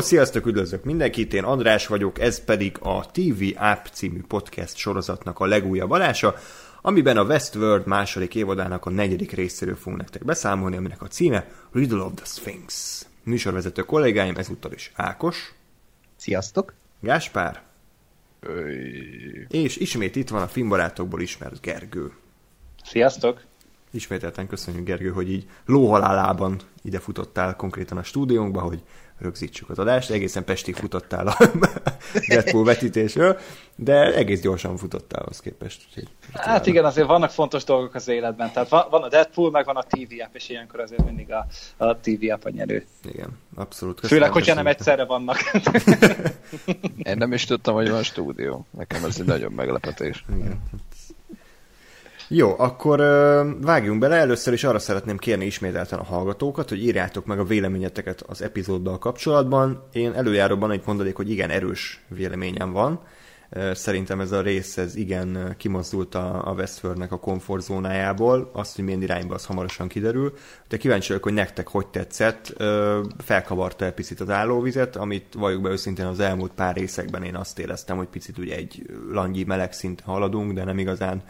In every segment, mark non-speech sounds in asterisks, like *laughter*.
Hello, sziasztok, üdvözlök mindenkit, én András vagyok, ez pedig a TV App című podcast sorozatnak a legújabb adása, amiben a Westworld második évadának a negyedik részéről fogunk nektek beszámolni, aminek a címe Riddle of the Sphinx. Műsorvezető kollégáim ezúttal is Ákos. Sziasztok. Gáspár. És ismét itt van a filmbarátokból ismert Gergő. Sziasztok. Ismételten köszönjük Gergő, hogy így lóhalálában ide futottál konkrétan a stúdiónkba, hogy rögzítsük az adást. Egészen pestig futottál a *laughs* Deadpool vetítésről, de egész gyorsan futottál az képest. hát igen, azért vannak fontos dolgok az életben. Tehát van, van a Deadpool, meg van a TV app, és ilyenkor azért mindig a, a TV app a nyerő. Igen, abszolút. Köszönöm, Főleg, hogyha nem egyszerre vannak. *laughs* Én nem is tudtam, hogy van stúdió. Nekem ez egy nagyon meglepetés. Igen. Jó, akkor vágjunk bele. Először is arra szeretném kérni ismételten a hallgatókat, hogy írjátok meg a véleményeteket az epizóddal kapcsolatban. Én előjáróban egy mondanék, hogy igen erős véleményem van. Szerintem ez a rész ez igen kimozdult a, a Westworldnek a komfortzónájából. Azt, hogy milyen irányba, az hamarosan kiderül. De kíváncsi vagyok, hogy nektek hogy tetszett. Felkavarta egy picit az állóvizet, amit valljuk be őszintén az elmúlt pár részekben én azt éreztem, hogy picit ugye egy langyi meleg szint haladunk, de nem igazán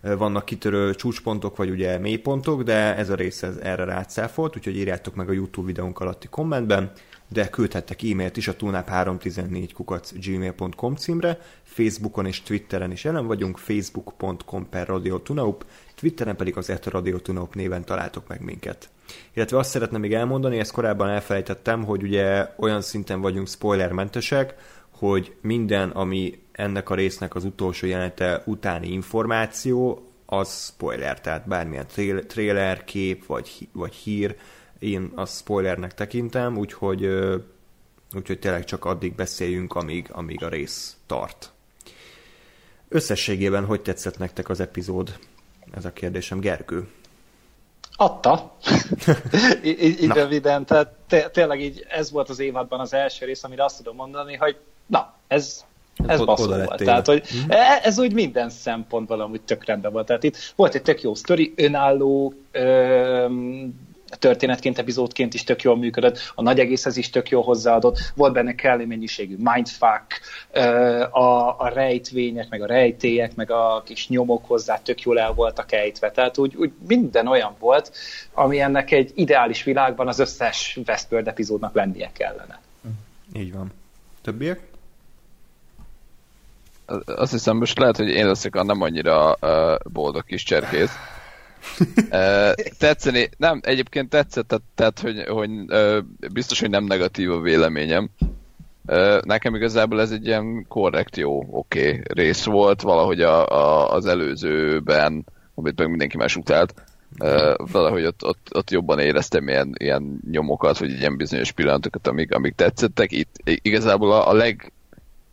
vannak kitörő csúcspontok, vagy ugye mélypontok, de ez a rész ez erre rácáfolt, úgyhogy írjátok meg a YouTube videónk alatti kommentben, de küldhettek e-mailt is a tunap314 kukac gmail.com címre, Facebookon és Twitteren is jelen vagyunk, facebook.com per Radio Tunaup, Twitteren pedig az et Radio Tunaup néven találtok meg minket. Illetve azt szeretném még elmondani, ezt korábban elfelejtettem, hogy ugye olyan szinten vagyunk spoilermentesek, hogy minden, ami ennek a résznek az utolsó jelenete utáni információ, az spoiler, tehát bármilyen trailer, kép vagy, vagy hír, én azt spoilernek tekintem, úgyhogy, úgyhogy tényleg csak addig beszéljünk, amíg, amíg a rész tart. Összességében hogy tetszett nektek az epizód? Ez a kérdésem, Gergő. Adta. így, így röviden, tehát tényleg így ez volt az évadban az első rész, amire azt tudom mondani, hogy na, ez ez baszó volt. Tehát, hogy mm. ez úgy minden szempontból amúgy tök rendben volt. Tehát itt volt egy tök jó sztori, önálló öm, történetként, epizódként is tök jól működött, a nagy egészhez is tök jól hozzáadott, volt benne kellő mennyiségű mindfuck, a, a rejtvények, meg a rejtélyek, meg a kis nyomok hozzá tök jól el voltak ejtve. Tehát úgy, úgy minden olyan volt, ami ennek egy ideális világban az összes Westworld epizódnak lennie kellene. Így van. Többiek? Azt hiszem, most lehet, hogy én leszek a nem annyira uh, boldog kis cserkész. *laughs* uh, tetszeni, nem, egyébként tetszett, tehát, hogy, hogy uh, biztos, hogy nem negatív a véleményem. Uh, nekem igazából ez egy ilyen korrekt, jó, oké okay, rész volt, valahogy a, a, az előzőben, amit meg mindenki más utált, uh, valahogy ott, ott, ott jobban éreztem ilyen, ilyen nyomokat, vagy ilyen bizonyos pillanatokat, amik, amik tetszettek. Itt igazából a, a leg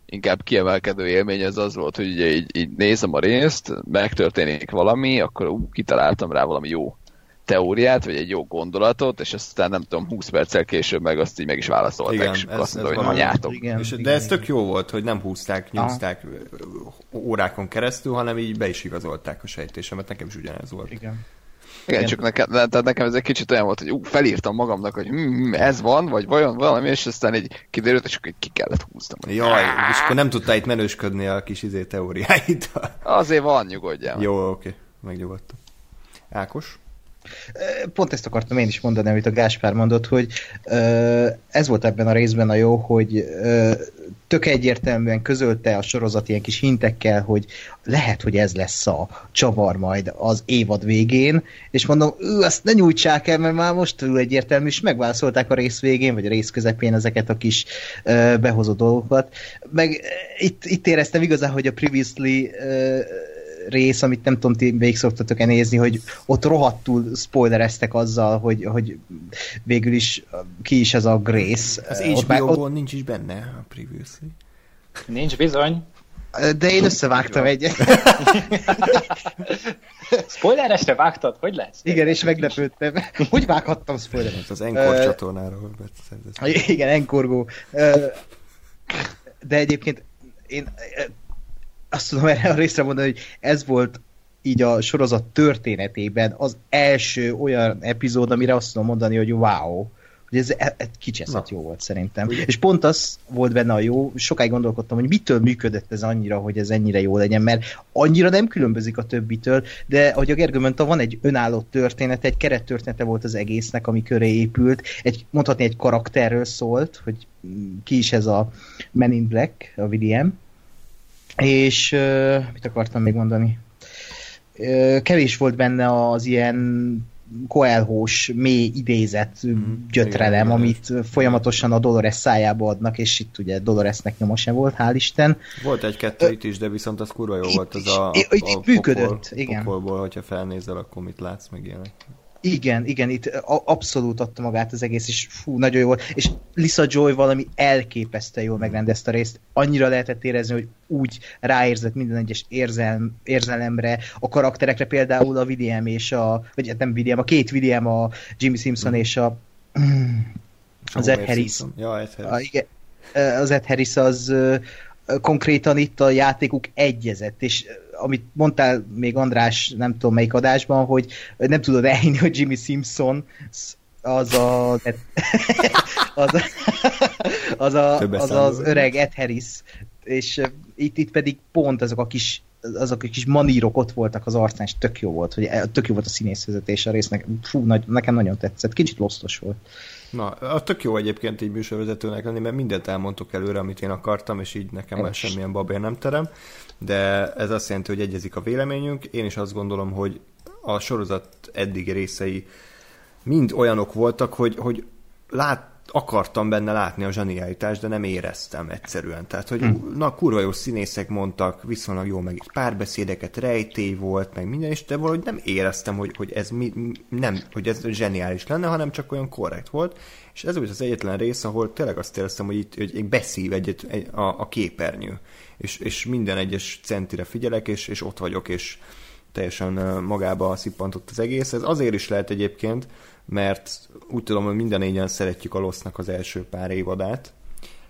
inkább kiemelkedő élmény ez az volt, hogy ugye így, így nézem a részt, megtörténik valami, akkor ú, kitaláltam rá valami jó teóriát, vagy egy jó gondolatot, és aztán nem tudom, 20 perccel később meg azt így meg is válaszolták, igen, és ez, azt mondta, hogy anyátok. Igen, és, igen, de ez tök jó volt, hogy nem húzták, nyúzták Aha. órákon keresztül, hanem így be is igazolták a sejtésemet, nekem is ugyanez volt. Igen. Igen, csak nekem, tehát nekem ez egy kicsit olyan volt, hogy ú, felírtam magamnak, hogy hm, ez van, vagy vajon valami, és aztán egy kiderült, és akkor ki kellett húztam. Jaj, és akkor nem tudtál itt menősködni a kis izé teóriáit. *laughs* Azért van, nyugodjál. Jó, oké, megnyugodtam. Ákos? Pont ezt akartam én is mondani, amit a Gáspár mondott, hogy ez volt ebben a részben a jó, hogy tök egyértelműen közölte a sorozat ilyen kis hintekkel, hogy lehet, hogy ez lesz a csavar majd az évad végén, és mondom, ő, azt ne nyújtsák el, mert már most túl egyértelmű, és megválaszolták a rész végén, vagy a rész közepén ezeket a kis behozott dolgokat. Meg itt, itt éreztem igazán, hogy a previously rész, amit nem tudom, ti végig szoktatok-e nézni, hogy ott rohadtul spoilereztek azzal, hogy, hogy végül is ki is ez a Grace. Az HBO-ból ott... nincs is benne a previously. Nincs bizony. De én összevágtam egyet. Spoileresre vágtad? Hogy lesz? Igen, és meglepődtem. Hogy vághattam spoileres? Az Encore uh, csatornáról. Igen, Enkorgó. De egyébként én azt tudom erre a részre mondani, hogy ez volt így a sorozat történetében az első olyan epizód, amire azt tudom mondani, hogy wow, hogy ez, ez kicseszett jó volt szerintem. Ugye? És pont az volt benne a jó, sokáig gondolkodtam, hogy mitől működött ez annyira, hogy ez ennyire jó legyen, mert annyira nem különbözik a többitől, de ahogy a Gergő mondta, van egy önálló történet, egy kerettörténete volt az egésznek, ami köré épült, egy, mondhatni egy karakterről szólt, hogy ki is ez a Men in Black, a William, és mit akartam még mondani? Kevés volt benne az ilyen koelhós, mély idézet mm, gyötrelem, igen, amit folyamatosan a Dolores szájába adnak, és itt ugye Doloresnek nyoma se volt, hál' Isten. Volt egy-kettő itt is, de viszont az kurva jó itt volt az a, a, a működött, pokol, igen. pokolból, hogyha felnézel, akkor mit látsz, meg ilyenek. Igen, igen, itt abszolút adta magát az egész, és fú, nagyon jó volt. És Lisa Joy valami elképesztően jól megrendezte a részt. Annyira lehetett érezni, hogy úgy ráérzett minden egyes érzelm, érzelemre, a karakterekre, például a William és a, vagy hát nem William, a két William, a Jimmy Simpson mm. és a az Ed Harris. Ja, Ed Harris. A, igen, az Ed Harris az konkrétan itt a játékuk egyezett, és amit mondtál még András, nem tudom melyik adásban, hogy nem tudod elhinni, hogy Jimmy Simpson az a, *laughs* az, a, az, a, az, az öreg Ed Harris, és itt, itt pedig pont azok a kis azok a kis manírok ott voltak az arcán, és tök jó volt, hogy e, tök jó volt a színészvezetés a résznek. Fú, nagy, nekem nagyon tetszett. Kicsit losztos volt. Na, a tök jó egyébként így műsorvezetőnek lenni, mert mindent elmondtuk előre, amit én akartam, és így nekem már semmilyen babér nem terem de ez azt jelenti, hogy egyezik a véleményünk. Én is azt gondolom, hogy a sorozat eddigi részei mind olyanok voltak, hogy, hogy lát, akartam benne látni a zsenialitást, de nem éreztem egyszerűen. Tehát, hogy hmm. na, kurva jó színészek mondtak, viszonylag jó meg párbeszédeket, rejtély volt, meg minden, is, de valahogy nem éreztem, hogy, hogy ez mi, nem, hogy ez zseniális lenne, hanem csak olyan korrekt volt. És ez volt az egyetlen rész, ahol tényleg azt éreztem, hogy itt hogy beszív egyet, egy, a, a képernyő és, és minden egyes centire figyelek, és, és ott vagyok, és teljesen magába szippantott az egész. Ez azért is lehet egyébként, mert úgy tudom, hogy minden négyen szeretjük a Losznak az első pár évadát,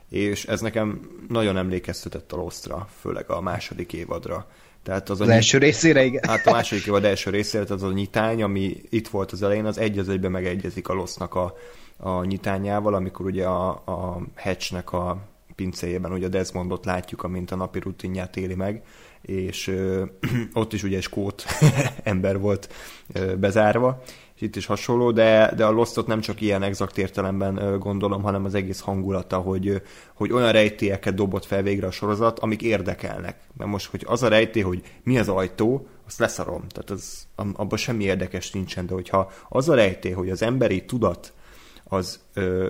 és ez nekem nagyon emlékeztetett a Losztra, főleg a második évadra. Tehát az, az a első részére, igen. Hát a második évad első részére, tehát az a nyitány, ami itt volt az elején, az egy az egyben megegyezik a Losznak a, a nyitányával, amikor ugye a, a Hatchnek a pincéjében ugye a Desmondot látjuk, amint a napi rutinját éli meg, és ö, *clears throat* ott is ugye skót *laughs* ember volt ö, bezárva, itt is hasonló, de, de a Lostot nem csak ilyen exakt értelemben ö, gondolom, hanem az egész hangulata, hogy, hogy olyan rejtélyeket dobott fel végre a sorozat, amik érdekelnek. Mert most, hogy az a rejtély, hogy mi az ajtó, azt leszarom. Tehát az, abban semmi érdekes nincsen, de hogyha az a rejtély, hogy az emberi tudat az ö,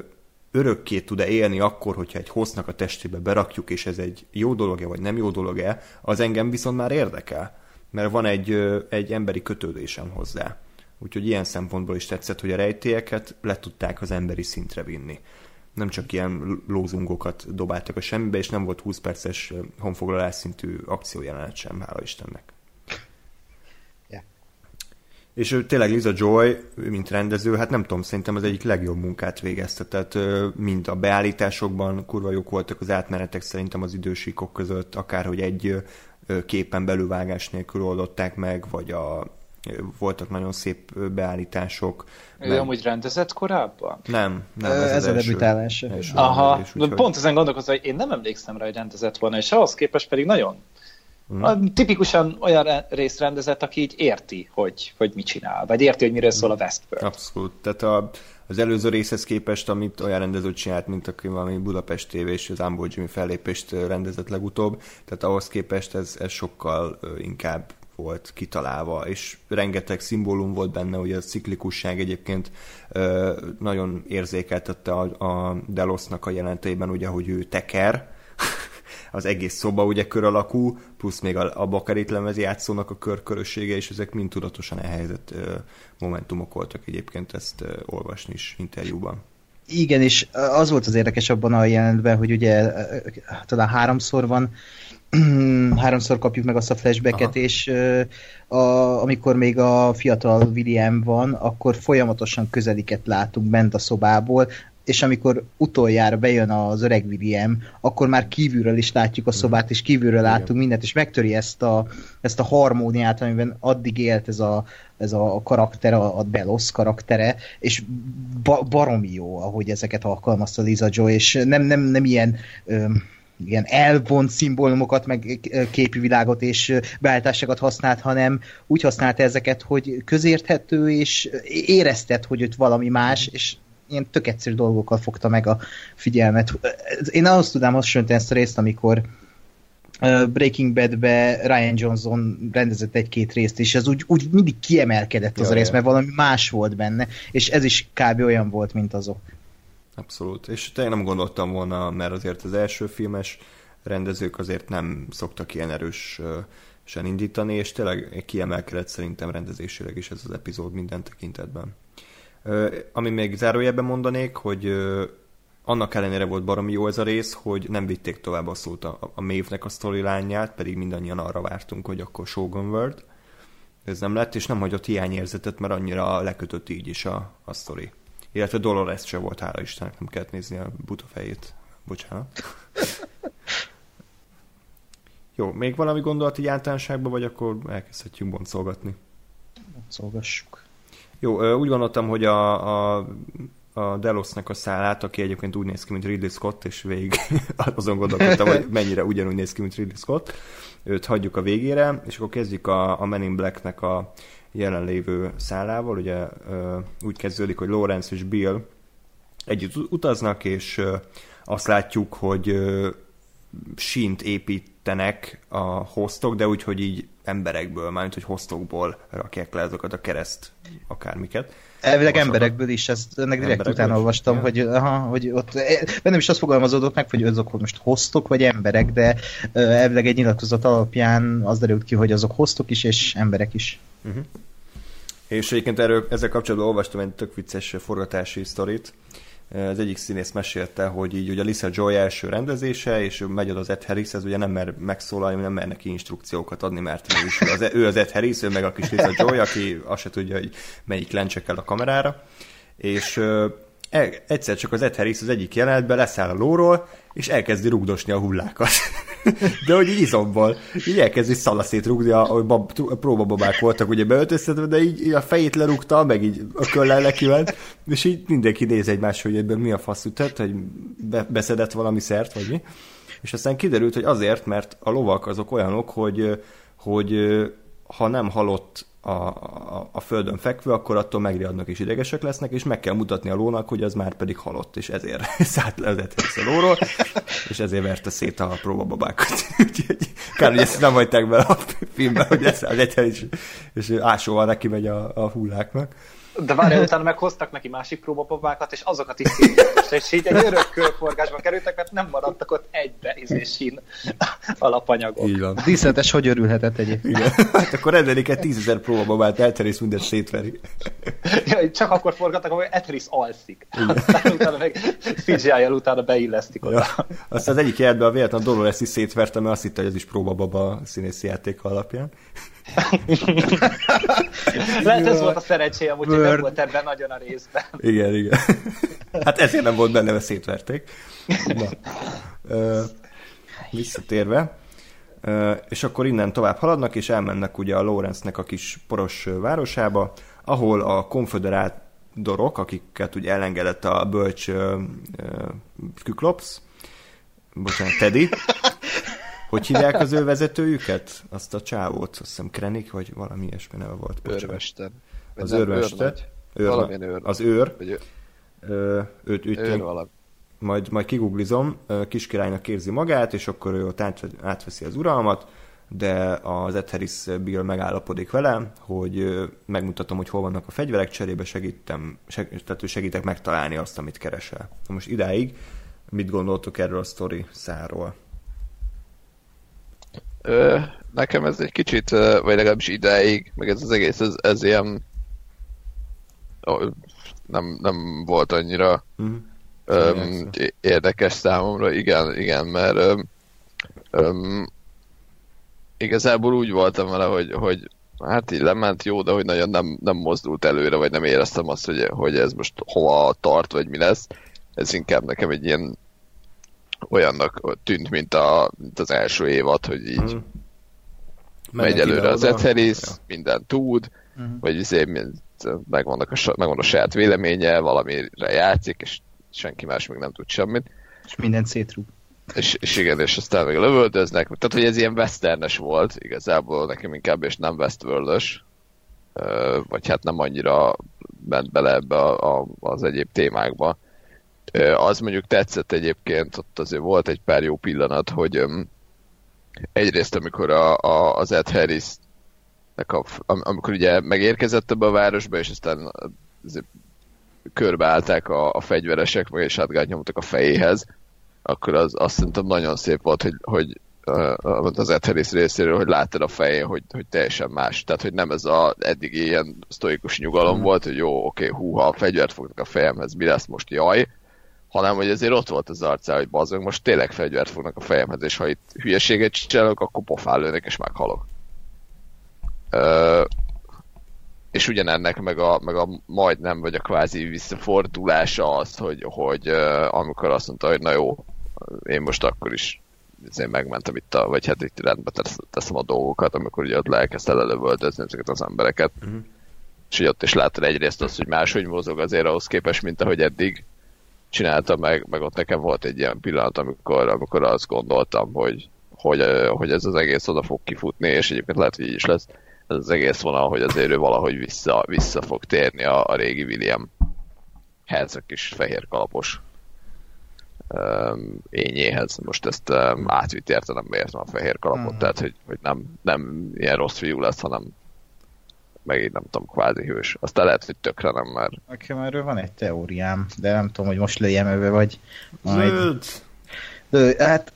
örökké tud-e élni akkor, hogyha egy hossznak a testébe berakjuk, és ez egy jó dolog-e, vagy nem jó dolog-e, az engem viszont már érdekel, mert van egy, egy emberi kötődésem hozzá. Úgyhogy ilyen szempontból is tetszett, hogy a rejtélyeket le tudták az emberi szintre vinni. Nem csak ilyen lózungokat dobáltak a semmibe, és nem volt 20 perces honfoglalás szintű akciójelenet sem, hála Istennek. És ő tényleg Liza Joy, mint rendező, hát nem tudom, szerintem az egyik legjobb munkát végezte. Tehát mind a beállításokban kurva jók voltak az átmenetek szerintem az idősíkok között, akárhogy egy képen belülvágás nélkül oldották meg, vagy a, voltak nagyon szép beállítások. Ő meg... amúgy rendezett korábban? Nem, nem. Ez, ez az a debütálás. Aha, úgyhogy... pont ezen gondolkozom, hogy én nem emlékszem rá, hogy rendezett volna, és ahhoz képest pedig nagyon Hmm. Tipikusan olyan részt rendezett, aki így érti, hogy, hogy mit csinál, vagy érti, hogy miről szól a Westworld. Abszolút. Tehát a, az előző részhez képest, amit olyan rendező csinált, mint aki valami Budapest TV és az Ambo Jimmy fellépést rendezett legutóbb, tehát ahhoz képest ez, ez sokkal inkább volt kitalálva, és rengeteg szimbólum volt benne, ugye a ciklikusság egyébként nagyon érzékeltette a, a Delosnak a jelenteiben, ugye, hogy ő teker, *laughs* az egész szoba ugye kör alakú, plusz még a, a bakarit lemez játszónak a körkörössége, és ezek mind tudatosan elhelyezett momentumok voltak egyébként ezt olvasni is interjúban. Igen, és az volt az érdekes abban a jelentben, hogy ugye talán háromszor van, *clears throat* háromszor kapjuk meg azt a flashbacket, Aha. és a, amikor még a fiatal William van, akkor folyamatosan közeliket látunk bent a szobából, és amikor utoljára bejön az öreg William, akkor már kívülről is látjuk a szobát, és kívülről látunk mindent, és megtöri ezt a, ezt a harmóniát, amiben addig élt ez a, ez a karakter, a, a Delos karaktere, és ba, baromi jó, ahogy ezeket alkalmazta Lisa Joy, és nem, nem, nem ilyen öm, ilyen elvont szimbólumokat, meg képi világot és beállításokat használt, hanem úgy használta ezeket, hogy közérthető, és érezted, hogy ott valami más, és ilyen tök egyszerű dolgokkal fogta meg a figyelmet. Én azt tudnám hasonlítani ezt a részt, amikor Breaking Bad-be Ryan Johnson rendezett egy-két részt, és ez úgy, úgy mindig kiemelkedett az ja, a rész, mert valami más volt benne, és ez is kb. olyan volt, mint azok. Abszolút. És tényleg nem gondoltam volna, mert azért az első filmes rendezők azért nem szoktak ilyen erősen indítani, és tényleg kiemelkedett szerintem rendezésileg is ez az epizód minden tekintetben. Ami még zárójelben mondanék, hogy annak ellenére volt baromi jó ez a rész, hogy nem vitték tovább a szót a, a Maeve-nek a sztorilányját, pedig mindannyian arra vártunk, hogy akkor Shogun World. Ez nem lett, és nem hagyott hiányérzetet, mert annyira lekötött így is a, a sztori. Illetve Dolores se volt, hála Istennek, nem kellett nézni a buta fejét. Bocsánat. Jó, még valami gondolat így általánosságban, vagy akkor elkezdhetjünk boncolgatni? Boncolgassuk. Jó, úgy gondoltam, hogy a, a, a Delosnak a szállát, aki egyébként úgy néz ki, mint Ridley Scott, és végig *laughs* azon gondolkodtam, hogy mennyire ugyanúgy néz ki, mint Ridley Scott. Őt hagyjuk a végére, és akkor kezdjük a, a Men in Black-nek a jelenlévő szálával. Ugye úgy kezdődik, hogy Lawrence és Bill együtt utaznak, és azt látjuk, hogy sínt építenek a hostok, de úgy, hogy így emberekből, mármint hogy hostokból rakják le azokat a kereszt akármiket. Elvileg emberekből is, ezt ennek direkt utána olvastam, hogy, aha, hogy ott bennem is azt fogalmazódott meg, hogy azok most hostok vagy emberek, de elvileg egy nyilatkozat alapján az derült ki, hogy azok hostok is és emberek is. Uh-huh. És egyébként erről, ezzel kapcsolatban olvastam egy tök vicces forgatási sztorit, az egyik színész mesélte, hogy így ugye Lisa Joy első rendezése, és megy az Ed Harris, ez ugye nem mer megszólalni, nem mer neki instrukciókat adni, mert ő, is, az, ő az Ed Harris, ő meg a kis Lisa Joy, aki azt se tudja, hogy melyik lencsekel a kamerára. És e, egyszer csak az Ed Harris az egyik jelenetben leszáll a lóról, és elkezdi rugdosni a hullákat. De hogy így izomból, így elkezdi szalaszét rúgni, ahogy bab, próbababák voltak ugye beöltöztetve, de így, így, a fejét lerúgta, meg így a köllel lekiment, és így mindenki néz egymás, hogy ebben mi a fasz ütött, hogy be, beszedett valami szert, vagy mi. És aztán kiderült, hogy azért, mert a lovak azok olyanok, hogy, hogy ha nem halott a, a, a földön fekvő, akkor attól megriadnak és idegesek lesznek, és meg kell mutatni a lónak, hogy az már pedig halott, és ezért *laughs* szállt le a lóról, és ezért verte szét a próbababákat. *laughs* Úgyhogy kár, hogy ezt nem hagyták be a filmbe, hogy ez az egyel is, és ásóval neki megy a, a hulláknak. De várjál, utána meghoztak neki másik próbapapákat, és azokat is szétjött, és így egy örök körforgásba kerültek, mert nem maradtak ott egy beizésín alapanyagok. Így van. Díszletes, hogy örülhetett egyébként. Igen. Hát akkor rendelik egy tízezer próbababát, elterész mindet szétveri. Ja, csak akkor forgatnak, hogy Eteris alszik. Aztán utána meg CGI-jel utána beillesztik oda. Ja. Aztán az egyik jelben a véletlen Dolores is szétverte, mert azt hitte, hogy ez is próbababa színészi játék alapján. *laughs* Lehet ez volt a szerencséje, hogy nem volt ebben nagyon a részben. Igen, igen. Hát ezért nem volt benne, mert szétverték. Na. Ö, visszatérve. Ö, és akkor innen tovább haladnak, és elmennek ugye a Lawrence-nek a kis poros városába, ahol a konfederátorok, akiket ugye elengedett a bölcs ö, Kyklops, bocsánat, Teddy, hogy hívják az ő vezetőjüket? Azt a csávót, azt hiszem Krenik, vagy valami ilyesmi neve volt. Őrmester. Az őrmester. Őr, Valamilyen őr. Az őr. Vagy ő. Őt, őt, őr valami. Majd, majd kiguglizom, kiskirálynak érzi magát, és akkor ő ott átveszi az uralmat, de az Ed Harris Bill megállapodik vele, hogy megmutatom, hogy hol vannak a fegyverek, cserébe segítem, seg, tehát segítek megtalálni azt, amit keresel. Na most idáig mit gondoltok erről a sztori száról? Ö, nekem ez egy kicsit, vagy legalábbis ideig, meg ez az egész, ez, ez ilyen nem, nem volt annyira mm. öm, érdekes számomra, igen, igen, mert öm, öm, igazából úgy voltam vele, hogy, hogy hát így lement jó, de hogy nagyon nem, nem mozdult előre, vagy nem éreztem azt, hogy, hogy ez most hova tart, vagy mi lesz. ez inkább nekem egy ilyen olyannak tűnt, mint, a, mint az első évad, hogy így hmm. megy előre az Ed Harris, ja. minden tud, hmm. vagy izé, megvannak a, megvan a saját véleménye, valamire játszik, és senki más még nem tud semmit. És minden szétrúg. És, és igen, és aztán még lövöldöznek. Tehát, hogy ez ilyen westernes volt, igazából nekem inkább, és nem westworld vagy hát nem annyira ment bele ebbe a, a, az egyéb témákba. Az mondjuk tetszett egyébként, ott azért volt egy pár jó pillanat, hogy egyrészt amikor a, a, az Ed Harris a, amikor ugye megérkezett ebbe a városba, és aztán körbeállták a, a fegyveresek, meg és átgát nyomtak a fejéhez, akkor az azt szerintem nagyon szép volt, hogy, hogy az Etheris részéről, hogy láttad a fején, hogy, hogy teljesen más. Tehát, hogy nem ez az eddigi ilyen sztoikus nyugalom mm. volt, hogy jó, oké, okay, húha, a fegyvert fognak a fejemhez, mi lesz most, jaj, hanem hogy ezért ott volt az arcá, hogy bazdmeg, most tényleg fegyvert fognak a fejemhez, és ha itt hülyeséget csinálok, akkor pofán lőnek, és meghalok. Ö, és ugyanennek meg a, meg a majdnem, vagy a kvázi visszafordulása az, hogy, hogy uh, amikor azt mondta, hogy na jó, én most akkor is én megmentem itt, a, vagy hát itt rendbe teszem a dolgokat, amikor ugye ott elkezdte lelövöldözni ezeket az embereket. Uh-huh. És hogy ott is láttad egyrészt azt, hogy máshogy mozog azért ahhoz képest, mint ahogy eddig csinálta meg, meg ott nekem volt egy ilyen pillanat, amikor, amikor azt gondoltam, hogy, hogy, hogy ez az egész oda fog kifutni, és egyébként lehet, hogy így is lesz, ez az egész vonal, hogy azért ő valahogy vissza, vissza fog térni a, a régi William hez, a kis fehér kalapos um, ényéhez. Most ezt um, átvitt értelembe értem a fehér kalapot, mm. tehát hogy, hogy nem, nem ilyen rossz fiú lesz, hanem meg így nem tudom, kvázi hős. Aztán lehet, hogy tökre nem már. Nekem erről van egy teóriám, de nem tudom, hogy most lőjem öve, vagy majd... Zöld. Hát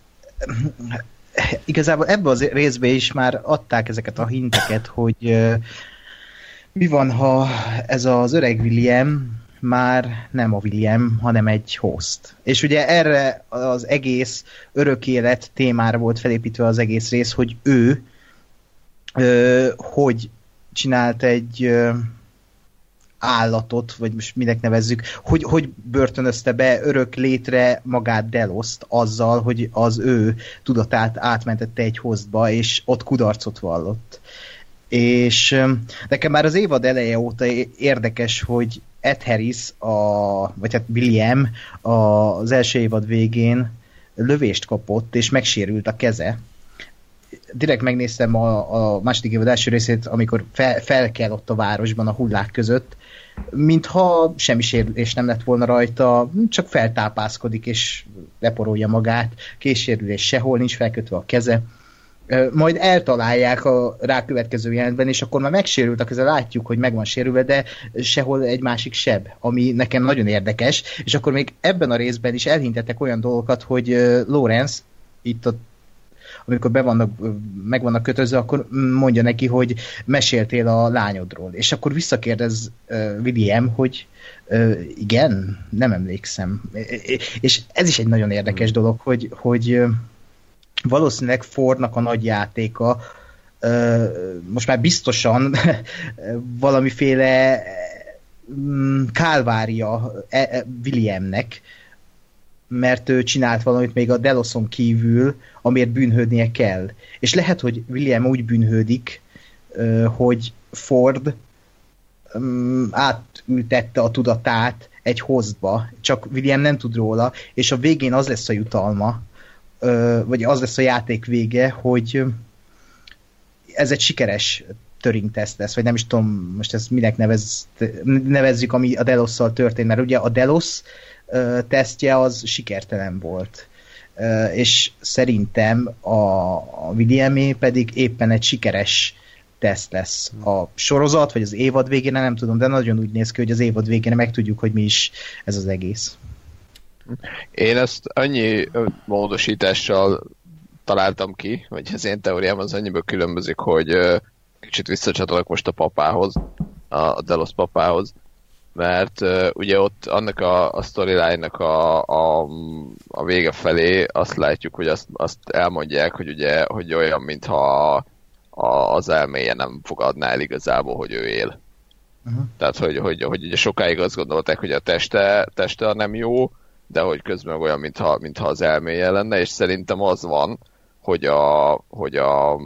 *clears throat* igazából ebbe az részbe is már adták ezeket a hinteket, hogy uh, mi van, ha ez az öreg William már nem a William, hanem egy host. És ugye erre az egész örök élet témára volt felépítve az egész rész, hogy ő ö, hogy csinált egy állatot, vagy most minek nevezzük, hogy, hogy börtönözte be örök létre magát Deloszt azzal, hogy az ő tudatát átmentette egy hostba, és ott kudarcot vallott. És nekem már az évad eleje óta érdekes, hogy Ed Harris, a, vagy hát William az első évad végén lövést kapott, és megsérült a keze. Direkt megnéztem a, a második évad első részét, amikor fel, fel kell ott a városban a hullák között, mintha semmi sérülés nem lett volna rajta, csak feltápászkodik és leporolja magát, késsérülés sehol, nincs felkötve a keze. Majd eltalálják a rákövetkező jelentben, és akkor már megsérült a keze, látjuk, hogy meg van sérülve, de sehol egy másik seb, ami nekem nagyon érdekes, és akkor még ebben a részben is elhintettek olyan dolgokat, hogy Lorenz itt a amikor be vannak, meg vannak kötözve, akkor mondja neki, hogy meséltél a lányodról. És akkor visszakérdez uh, William, hogy uh, igen, nem emlékszem. És ez is egy nagyon érdekes dolog, hogy, hogy uh, valószínűleg Fordnak a nagy játéka most már biztosan *laughs* valamiféle mm, kálvária e, e, Williamnek, mert ő csinált valamit még a Deloson kívül, amiért bűnhődnie kell. És lehet, hogy William úgy bűnhődik, hogy Ford mm, átültette a tudatát egy hozba, csak William nem tud róla, és a végén az lesz a jutalma, vagy az lesz a játék vége, hogy ez egy sikeres Turing teszt lesz, vagy nem is tudom, most ezt minek nevez, nevezzük, ami a Delos-szal történt, mert ugye a Delos tesztje az sikertelen volt. És szerintem a, Williamé pedig éppen egy sikeres teszt lesz. A sorozat, vagy az évad végén, nem tudom, de nagyon úgy néz ki, hogy az évad végén megtudjuk, hogy mi is ez az egész. Én ezt annyi módosítással találtam ki, vagy az én teóriám az annyiből különbözik, hogy kicsit visszacsatolok most a papához, a Delos papához, mert uh, ugye ott annak a, a storyline-nak a, a, a vége felé azt látjuk, hogy azt, azt elmondják, hogy ugye, hogy olyan, mintha a, az elméje nem fogadná el igazából, hogy ő él. Uh-huh. Tehát, hogy, hogy, hogy ugye sokáig azt gondolták, hogy a teste, teste nem jó, de hogy közben olyan, mintha, mintha az elméje lenne, és szerintem az van, hogy a, hogy a,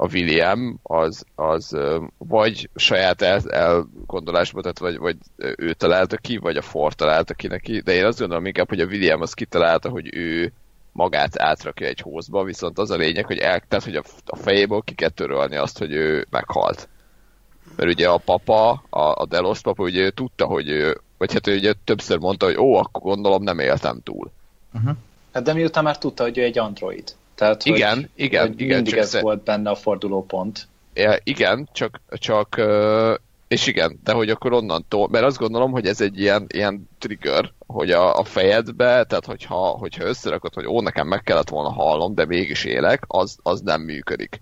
a William az, az vagy saját el, elgondolásból, tehát vagy, vagy ő találta ki, vagy a Ford találta ki neki, de én azt gondolom inkább, hogy a William az kitalálta, hogy ő magát átrakja egy hózba, viszont az a lényeg, hogy, el, tehát, hogy a, a fejéből ki kell törölni azt, hogy ő meghalt. Mert ugye a papa, a, a Delos papa, ugye ő tudta, hogy ő, vagy hát ő ugye többször mondta, hogy ó, akkor gondolom nem éltem túl. Uh-huh. Hát de miután már tudta, hogy ő egy android. Tehát, igen, hogy, igen, hogy igen. Mindig ez szer... volt benne a fordulópont. Ja, igen, csak, csak és igen, de hogy akkor onnantól, mert azt gondolom, hogy ez egy ilyen, ilyen trigger, hogy a, a fejedbe, tehát hogyha, hogyha összerakod, hogy ó, nekem meg kellett volna hallom, de mégis élek, az, az nem működik.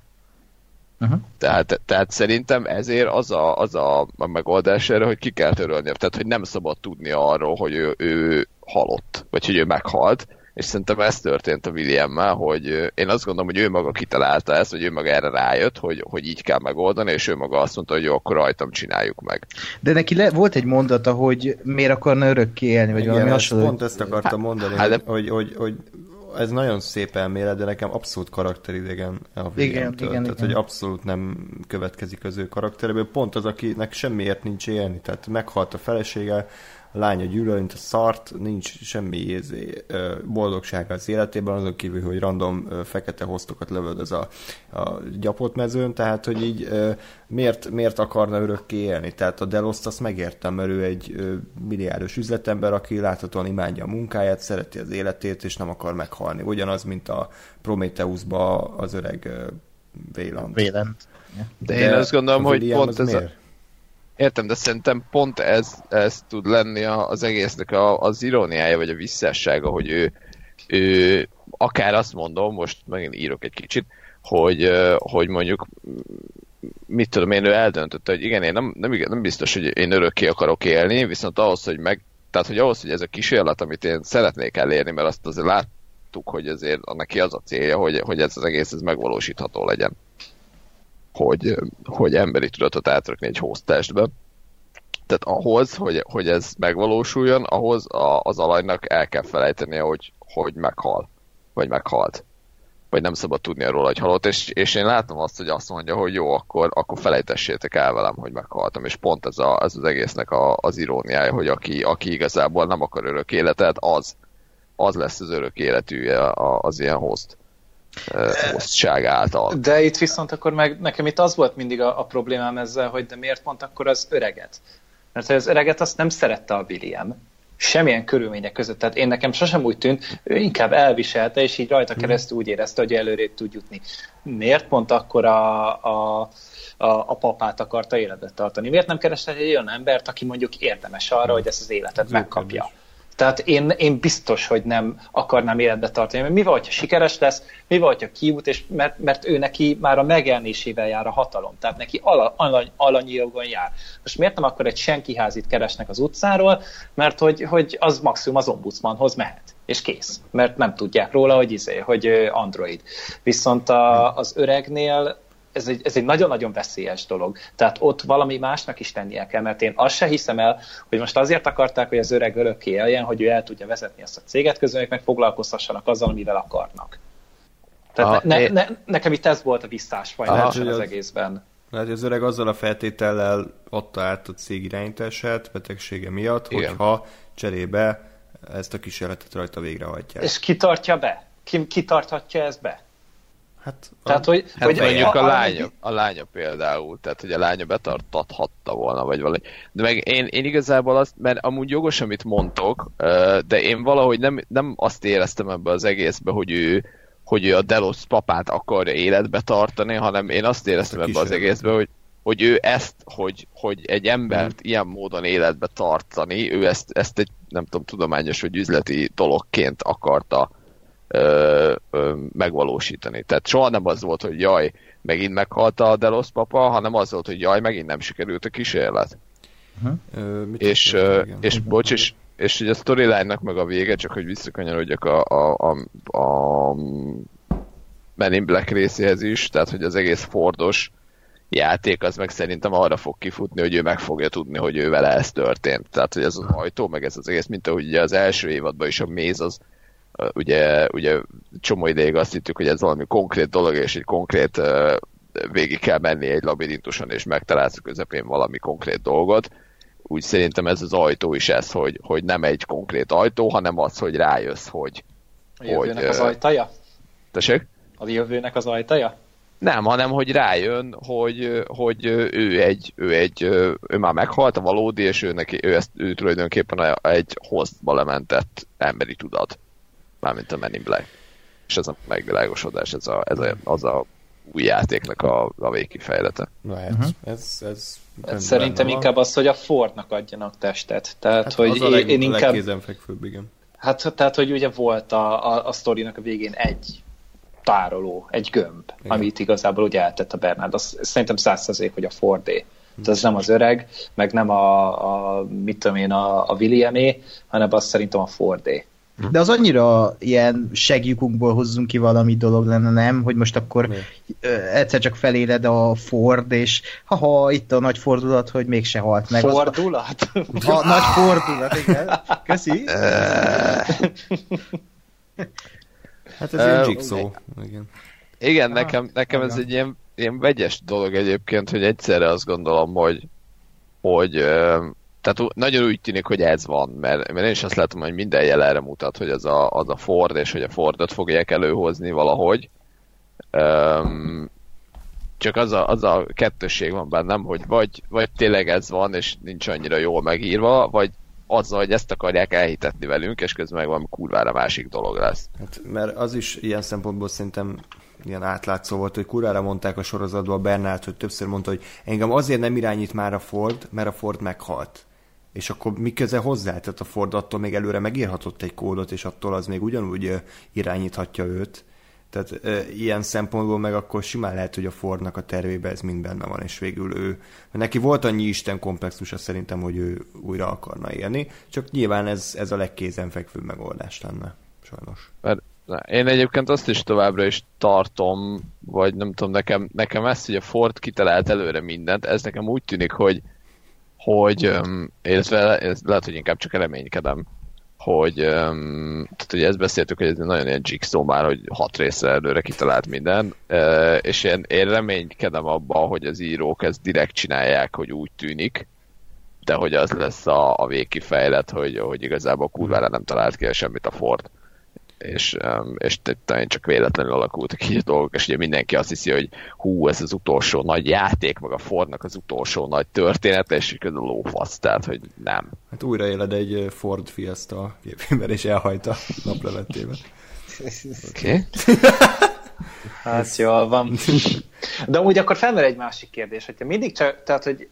Uh-huh. Tehát, tehát szerintem ezért az a, az a, a megoldás erre, hogy ki kell törölni. Tehát, hogy nem szabad tudni arról, hogy ő, ő halott, vagy hogy ő meghalt, és szerintem ez történt a Williammel, hogy én azt gondolom, hogy ő maga kitalálta ezt, hogy ő maga erre rájött, hogy, hogy így kell megoldani, és ő maga azt mondta, hogy jó, akkor rajtam csináljuk meg. De neki le, volt egy mondata, hogy miért akarna örökké élni, vagy Igen, valami hasonló. Pont ezt akartam mondani, hát, hogy, de... hogy, hogy, hogy ez nagyon szép elmélet, de nekem abszolút karakteridegen a igen, igen, Tehát, igen. hogy abszolút nem következik az ő karakteréből. Pont az, akinek semmiért nincs élni. Tehát meghalt a felesége, lánya gyűlöl, mint a szart, nincs semmi ézé, boldogság az életében, azon kívül, hogy random fekete hoztokat lövöd a, a gyapott mezőn, tehát hogy így miért, miért akarna örökké élni? Tehát a Deloszt azt megértem, mert ő egy milliárdos üzletember, aki láthatóan imádja a munkáját, szereti az életét, és nem akar meghalni. Ugyanaz, mint a Prometheusba az öreg Véland. Véland. De, De én azt gondolom, hogy pont ez miért? a Értem, de szerintem pont ez, ez tud lenni az egésznek a, az iróniája, vagy a visszássága, hogy ő, ő akár azt mondom, most megint írok egy kicsit, hogy, hogy mondjuk mit tudom én, ő eldöntötte, hogy igen, én nem, nem, nem biztos, hogy én örökké akarok élni, viszont ahhoz, hogy meg, tehát hogy ahhoz, hogy ez a kísérlet, amit én szeretnék elérni, mert azt azért láttuk, hogy azért neki az a célja, hogy, hogy ez az egész ez megvalósítható legyen hogy, hogy emberi tudatot átrakni egy hoztestbe. Tehát ahhoz, hogy, hogy ez megvalósuljon, ahhoz a, az alanynak el kell felejtenie, hogy, hogy meghal. Vagy meghalt. Vagy nem szabad tudni róla, hogy halott. És, és én látom azt, hogy azt mondja, hogy jó, akkor, akkor felejtessétek el velem, hogy meghaltam. És pont ez, a, ez az egésznek a, az iróniája, hogy aki, aki igazából nem akar örök életet, az, az lesz az örök életűje az ilyen host hosszság által. De itt viszont akkor meg nekem itt az volt mindig a, a problémám ezzel, hogy de miért pont akkor az öreget? Mert az öreget azt nem szerette a William. Semmilyen körülmények között. Tehát én nekem sosem úgy tűnt, ő inkább elviselte, és így rajta hmm. keresztül úgy érezte, hogy előrébb tud jutni. Miért pont akkor a, a, a, a papát akarta életet tartani? Miért nem keresett egy olyan embert, aki mondjuk érdemes arra, hmm. hogy ezt az életet megkapja? Tehát én, én biztos, hogy nem akarnám életbe tartani. Mert mi van, hogyha sikeres lesz, mi van, hogyha kiút, és mert, mert ő neki már a megjelenésével jár a hatalom. Tehát neki alany, alanyi jogon jár. Most miért nem akkor egy senkiházit keresnek az utcáról, mert hogy, hogy az maximum az ombudsmanhoz mehet és kész. Mert nem tudják róla, hogy izé, hogy android. Viszont a, az öregnél ez egy, ez egy nagyon-nagyon veszélyes dolog. Tehát ott valami másnak is tennie kell, mert én azt se hiszem el, hogy most azért akarták, hogy az öreg örökké éljen, hogy ő el tudja vezetni azt a céget, közben meg foglalkozhassanak azzal, amivel akarnak. Tehát Aha, ne, ne, nekem itt ez volt a visszás az, az egészben. Lehet, hogy az öreg azzal a feltétellel adta át a cég irányítását betegsége miatt, Igen. hogyha cserébe ezt a kísérletet rajta végrehajtják. És ki tartja be? Ki, ki tarthatja ezt be? Hát, tehát, hogy, hát hogy mondjuk a, a, lánya, a lánya például, tehát hogy a lánya betartathatta volna, vagy valami. De meg én, én igazából azt, mert amúgy jogos, amit mondtok, de én valahogy nem, nem azt éreztem ebbe az egészbe, hogy ő, hogy ő a Delos papát akarja életbe tartani, hanem én azt éreztem ebbe az egészbe, hogy, hogy ő ezt, hogy, hogy egy embert mm. ilyen módon életbe tartani, ő ezt, ezt egy, nem tudom, tudományos vagy üzleti dologként akarta ö, ö, megvalósítani. Tehát soha nem az volt, hogy jaj, megint meghalt a Delos papa, hanem az volt, hogy jaj, megint nem sikerült a kísérlet. Uh-huh. és, ö, és bocs, és, és ugye a storyline-nak meg a vége, csak hogy visszakanyarodjak a, a, a, a Men in Black részéhez is, tehát hogy az egész Fordos játék, az meg szerintem arra fog kifutni, hogy ő meg fogja tudni, hogy ő vele ez történt. Tehát, hogy ez az ajtó, meg ez az egész, mint ahogy ugye az első évadban is a méz az ugye, ugye csomó ideig azt hittük, hogy ez valami konkrét dolog, és egy konkrét végig kell menni egy labirintuson, és megtalálsz a közepén valami konkrét dolgot. Úgy szerintem ez az ajtó is ez, hogy, hogy nem egy konkrét ajtó, hanem az, hogy rájössz, hogy... A jövőnek hogy, az ajtaja? Tessék? A jövőnek az ajtaja? Nem, hanem hogy rájön, hogy, hogy ő egy, ő egy, ő már meghalt a valódi, és ő, neki, ő, ezt, ő tulajdonképpen egy hostba lementett emberi tudat. Mármint a Men in Black. És ez a megvilágosodás, ez, a, ez a, az a új játéknak a, a végkifejlete. Lehet, uh-huh. ez, ez hát szerintem inkább az, hogy a Fordnak adjanak testet. Tehát, hát hogy az a leg, én inkább... igen. Hát, tehát, hogy ugye volt a, a, a sztorinak a végén egy tároló, egy gömb, Igen. amit igazából ugye eltett a Bernard. Az, szerintem százszerzék, hogy a Fordé. Tehát ez nem az öreg, meg nem a, a mit tudom én, a, a Williamé, hanem az szerintem a Fordé. Mhm. De az annyira ilyen segjukunkból hozzunk ki valami dolog lenne, nem? Hogy most akkor Mi? egyszer csak feléled a Ford, és haha, itt a nagy fordulat, hogy mégse halt meg. Fordulat? Az, a nagy fordulat, igen. Köszi. Hát ez ilyen jigsaw. Igen, igen nekem, nekem ez egy ilyen, ilyen vegyes dolog egyébként, hogy egyszerre azt gondolom, hogy, hogy tehát nagyon úgy tűnik, hogy ez van, mert, mert én is azt látom, hogy minden jel erre mutat, hogy az a, az a Ford, és hogy a Fordot fogják előhozni valahogy. Um, csak az a, az a kettősség van bennem, hogy vagy, vagy tényleg ez van, és nincs annyira jól megírva, vagy azzal, hogy ezt akarják elhitetni velünk, és közben meg valami kurvára másik dolog lesz. Hát, mert az is ilyen szempontból szerintem ilyen átlátszó volt, hogy kurvára mondták a sorozatban a Bernát, hogy többször mondta, hogy engem azért nem irányít már a Ford, mert a Ford meghalt. És akkor mi köze hozzá? Tehát a Ford attól még előre megírhatott egy kódot, és attól az még ugyanúgy irányíthatja őt. Tehát e, ilyen szempontból meg akkor simán lehet, hogy a Fordnak a tervében ez mind benne van, és végül ő, neki volt annyi Isten komplexusa szerintem, hogy ő újra akarna élni, csak nyilván ez, ez a legkézenfekvőbb megoldás lenne, sajnos. Mert én egyébként azt is továbbra is tartom, vagy nem tudom, nekem, nekem ezt, hogy a Ford kitalált előre mindent, ez nekem úgy tűnik, hogy hogy, illetve ez lehet, hogy inkább csak reménykedem, hogy, tehát ugye ezt beszéltük, hogy ez nagyon ilyen jigsaw már, hogy hat részre előre kitalált minden, és én, én reménykedem abban, hogy az írók ezt direkt csinálják, hogy úgy tűnik, de hogy az lesz a, a végkifejlet, hogy, hogy igazából kurvára nem talált ki semmit a Ford és, és talán csak véletlenül alakultak ki a dolgok, és ugye mindenki azt hiszi, hogy hú, ez az utolsó nagy játék, meg a Fordnak az utolsó nagy történet, és közül lófasz, tehát, hogy nem. Hát újra éled egy Ford Fiesta gépémben, és elhajt a naplementében. Oké. Okay. *laughs* hát jól van. De úgy akkor felmerül egy másik kérdés, hogyha mindig csak, tehát, hogy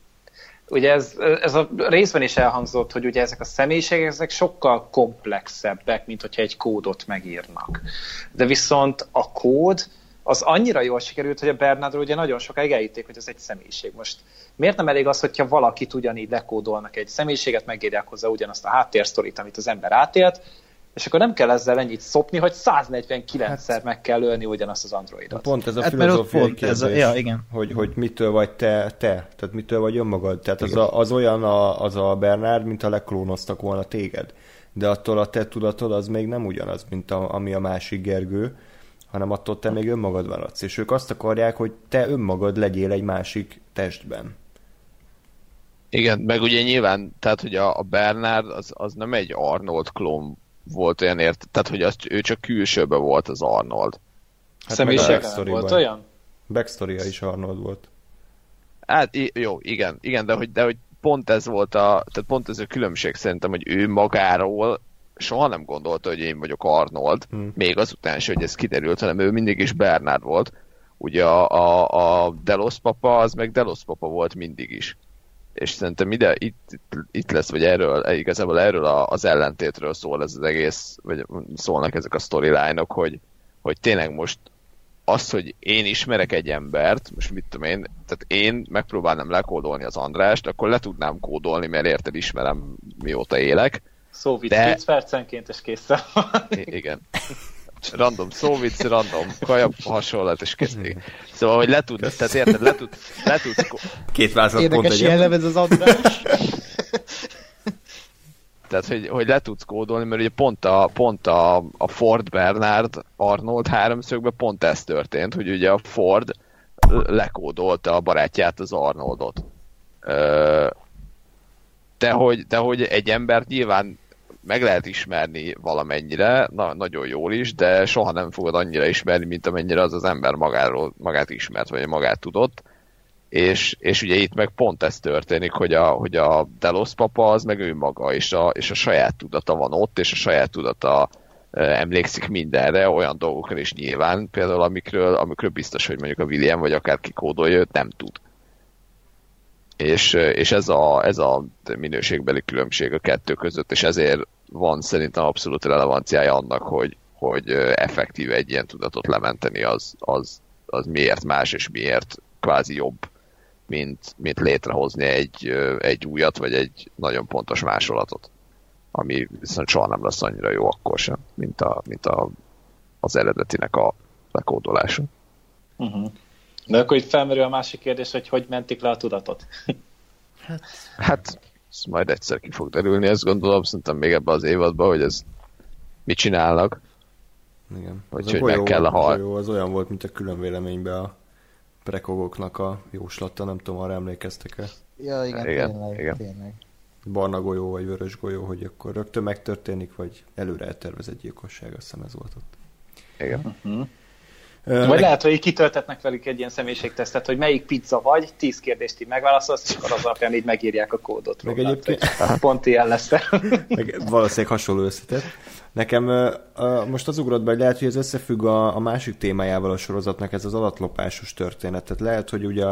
ugye ez, ez a részben is elhangzott, hogy ugye ezek a személyiségek ezek sokkal komplexebbek, mint hogyha egy kódot megírnak. De viszont a kód az annyira jól sikerült, hogy a Bernardról ugye nagyon sokáig elhitték, hogy ez egy személyiség. Most miért nem elég az, hogyha valakit ugyanígy lekódolnak egy személyiséget, megírják hozzá ugyanazt a háttérsztorit, amit az ember átélt, és akkor nem kell ezzel ennyit szopni, hogy 149-szer hát, meg kell ölni ugyanazt az androidot. Pont ez a hát filozófiai pont kérdés, ez a, ja, igen. Hogy, hogy mitől vagy te, te, tehát mitől vagy önmagad. Tehát az, a, az olyan a, az a Bernard, mint a leklónoztak volna téged. De attól a te tudatod az még nem ugyanaz, mint a, ami a másik Gergő, hanem attól te még önmagad maradsz. És ők azt akarják, hogy te önmagad legyél egy másik testben. Igen, meg ugye nyilván, tehát hogy a, a Bernard az, az nem egy Arnold klón volt olyan ért, tehát hogy azt, ő csak külsőben volt az Arnold. Hát Személyiségben volt olyan? backstory is Arnold volt. Hát jó, igen, igen, de hogy, de hogy pont ez volt a, tehát pont ez a különbség szerintem, hogy ő magáról soha nem gondolta, hogy én vagyok Arnold, hmm. még azután sem, hogy ez kiderült, hanem ő mindig is Bernard volt. Ugye a, a, a Delos papa, az meg Delos papa volt mindig is és szerintem ide, itt, itt lesz, vagy erről, igazából erről az ellentétről szól ez az egész, vagy szólnak ezek a storyline-ok, hogy, hogy tényleg most az, hogy én ismerek egy embert, most mit tudom én, tehát én megpróbálnám lekódolni az Andrást, akkor le tudnám kódolni, mert érted ismerem mióta élek. Szóval de... 10 percenként és készen Igen. Random szóvic, random kaja hasonlat, és kész. Szóval, hogy le tud, tehát érted, le tud, le tud... Két vázlat pont egy. Érdekes ez az András. *laughs* Tehát, hogy, hogy le tudsz kódolni, mert ugye pont a, pont a, a Ford Bernard Arnold háromszögben pont ez történt, hogy ugye a Ford lekódolta a barátját, az Arnoldot. De hogy, de hogy egy embert nyilván meg lehet ismerni valamennyire, na, nagyon jól is, de soha nem fogod annyira ismerni, mint amennyire az az ember magáról, magát ismert, vagy magát tudott. És, és ugye itt meg pont ez történik, hogy a, hogy a Delos papa az meg ő maga, és a, és a saját tudata van ott, és a saját tudata emlékszik mindenre, olyan dolgokra is nyilván, például amikről, amikről biztos, hogy mondjuk a William vagy akárki kódolja, őt nem tud. És, és ez, a, ez a minőségbeli különbség a kettő között, és ezért van szerintem abszolút relevanciája annak, hogy, hogy effektív egy ilyen tudatot lementeni, az, az, az miért más, és miért kvázi jobb, mint, mint létrehozni egy, egy újat, vagy egy nagyon pontos másolatot ami viszont soha nem lesz annyira jó akkor sem, mint, a, mint a, az eredetinek a lekódolása. Uh-huh. De akkor itt felmerül a másik kérdés, hogy hogy mentik le a tudatot? hát, hát ez majd egyszer ki fog derülni, ezt gondolom, szerintem még ebbe az évadban, hogy ez mit csinálnak. Igen. Hogy, hogy meg kell a hal. Jó, az olyan volt, mint a külön véleményben a prekogoknak a jóslata, nem tudom, arra emlékeztek-e? Ja, igen, igen, tényleg, igen. tényleg barna golyó vagy vörös golyó, hogy akkor rögtön megtörténik, vagy előre eltervezett gyilkosság, azt hiszem ez volt ott. Igen. Uh-huh. Vagy lehet, hogy kitöltetnek velük egy ilyen személyiségtesztet, hogy melyik pizza vagy, tíz kérdést így megválaszolsz, és akkor az alapján így megírják a kódot. Meg róla, egyébként... Pont ilyen lesz. meg valószínűleg hasonló összetett. Nekem uh, most az ugrott be, hogy lehet, hogy ez összefügg a, a másik témájával a sorozatnak, ez az adatlopásos történet. Tehát lehet, hogy ugye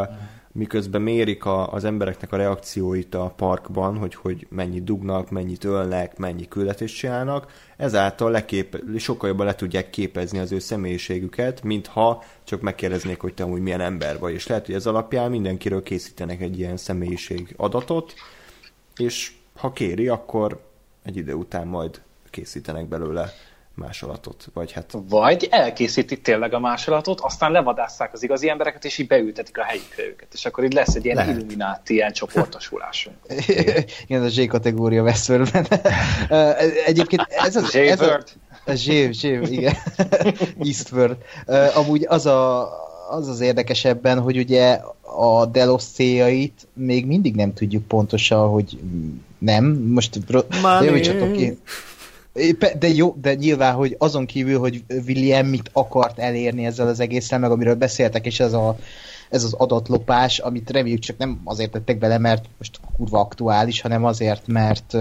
miközben mérik a, az embereknek a reakcióit a parkban, hogy, hogy mennyit dugnak, mennyit ölnek, mennyi küldetést csinálnak, ezáltal lekép, sokkal jobban le tudják képezni az ő személyiségüket, mintha csak megkérdeznék, hogy te amúgy milyen ember vagy. És lehet, hogy ez alapján mindenkiről készítenek egy ilyen személyiség adatot, és ha kéri, akkor egy idő után majd készítenek belőle másolatot. Vagy, hát... vagy elkészítik tényleg a másolatot, aztán levadásszák az igazi embereket, és így beültetik a helyükre őket. És akkor így lesz egy ilyen Lehet. illumináti ilyen csoportosulásunk. *laughs* Igen, a Z kategória vesz föl *laughs* Egyébként ez az... Ez a, a Z, Z, igen. *laughs* Eastward. Amúgy az a, az az érdekesebben, hogy ugye a Delos céljait még mindig nem tudjuk pontosan, hogy nem. Most javítsatok ki. De jó, de nyilván, hogy azon kívül, hogy William mit akart elérni ezzel az egészen, meg amiről beszéltek, és ez, a, ez az adatlopás, amit reméljük csak nem azért tettek bele, mert most kurva aktuális, hanem azért, mert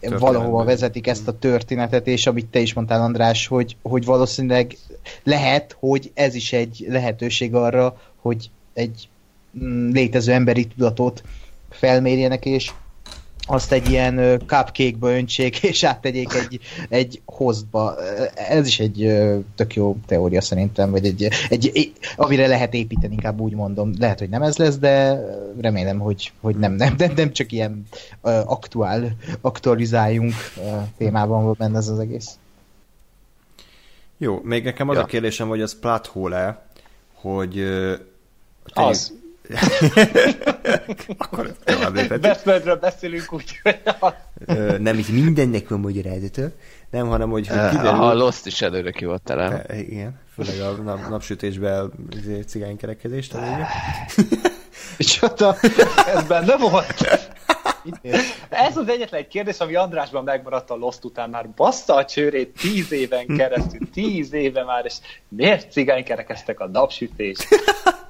valahova vezetik ezt a történetet, és amit te is mondtál, András, hogy, hogy valószínűleg lehet, hogy ez is egy lehetőség arra, hogy egy mm, létező emberi tudatot felmérjenek, és azt egy ilyen cupcake-ba öntsék, *laughs* és áttegyék egy, egy hostba. Ez is egy tök jó teória szerintem, vagy egy, egy, amire lehet építeni, inkább úgy mondom. Lehet, hogy nem ez lesz, de remélem, hogy, hogy nem, nem, nem, nem csak ilyen aktuál, aktualizáljunk témában van benne ez az egész. Jó, még nekem az ja. a kérdésem, hogy az plathole-e, hogy az. *laughs* Akkor Westworldről beszélünk úgy, Nem, itt mindennek van magyarázata. Nem, hanem, hogy, hogy kiderül... A Lost is előre ki volt talán. Igen, főleg a nap, napsütésben izé, cigánykerekedést a vége. *laughs* Micsoda, ez benne volt? Ez az egyetlen egy kérdés, ami Andrásban megmaradt a Lost után már bassza a csőrét tíz éven keresztül, tíz éve már, és miért cigánykerekeztek a napsütést? *laughs*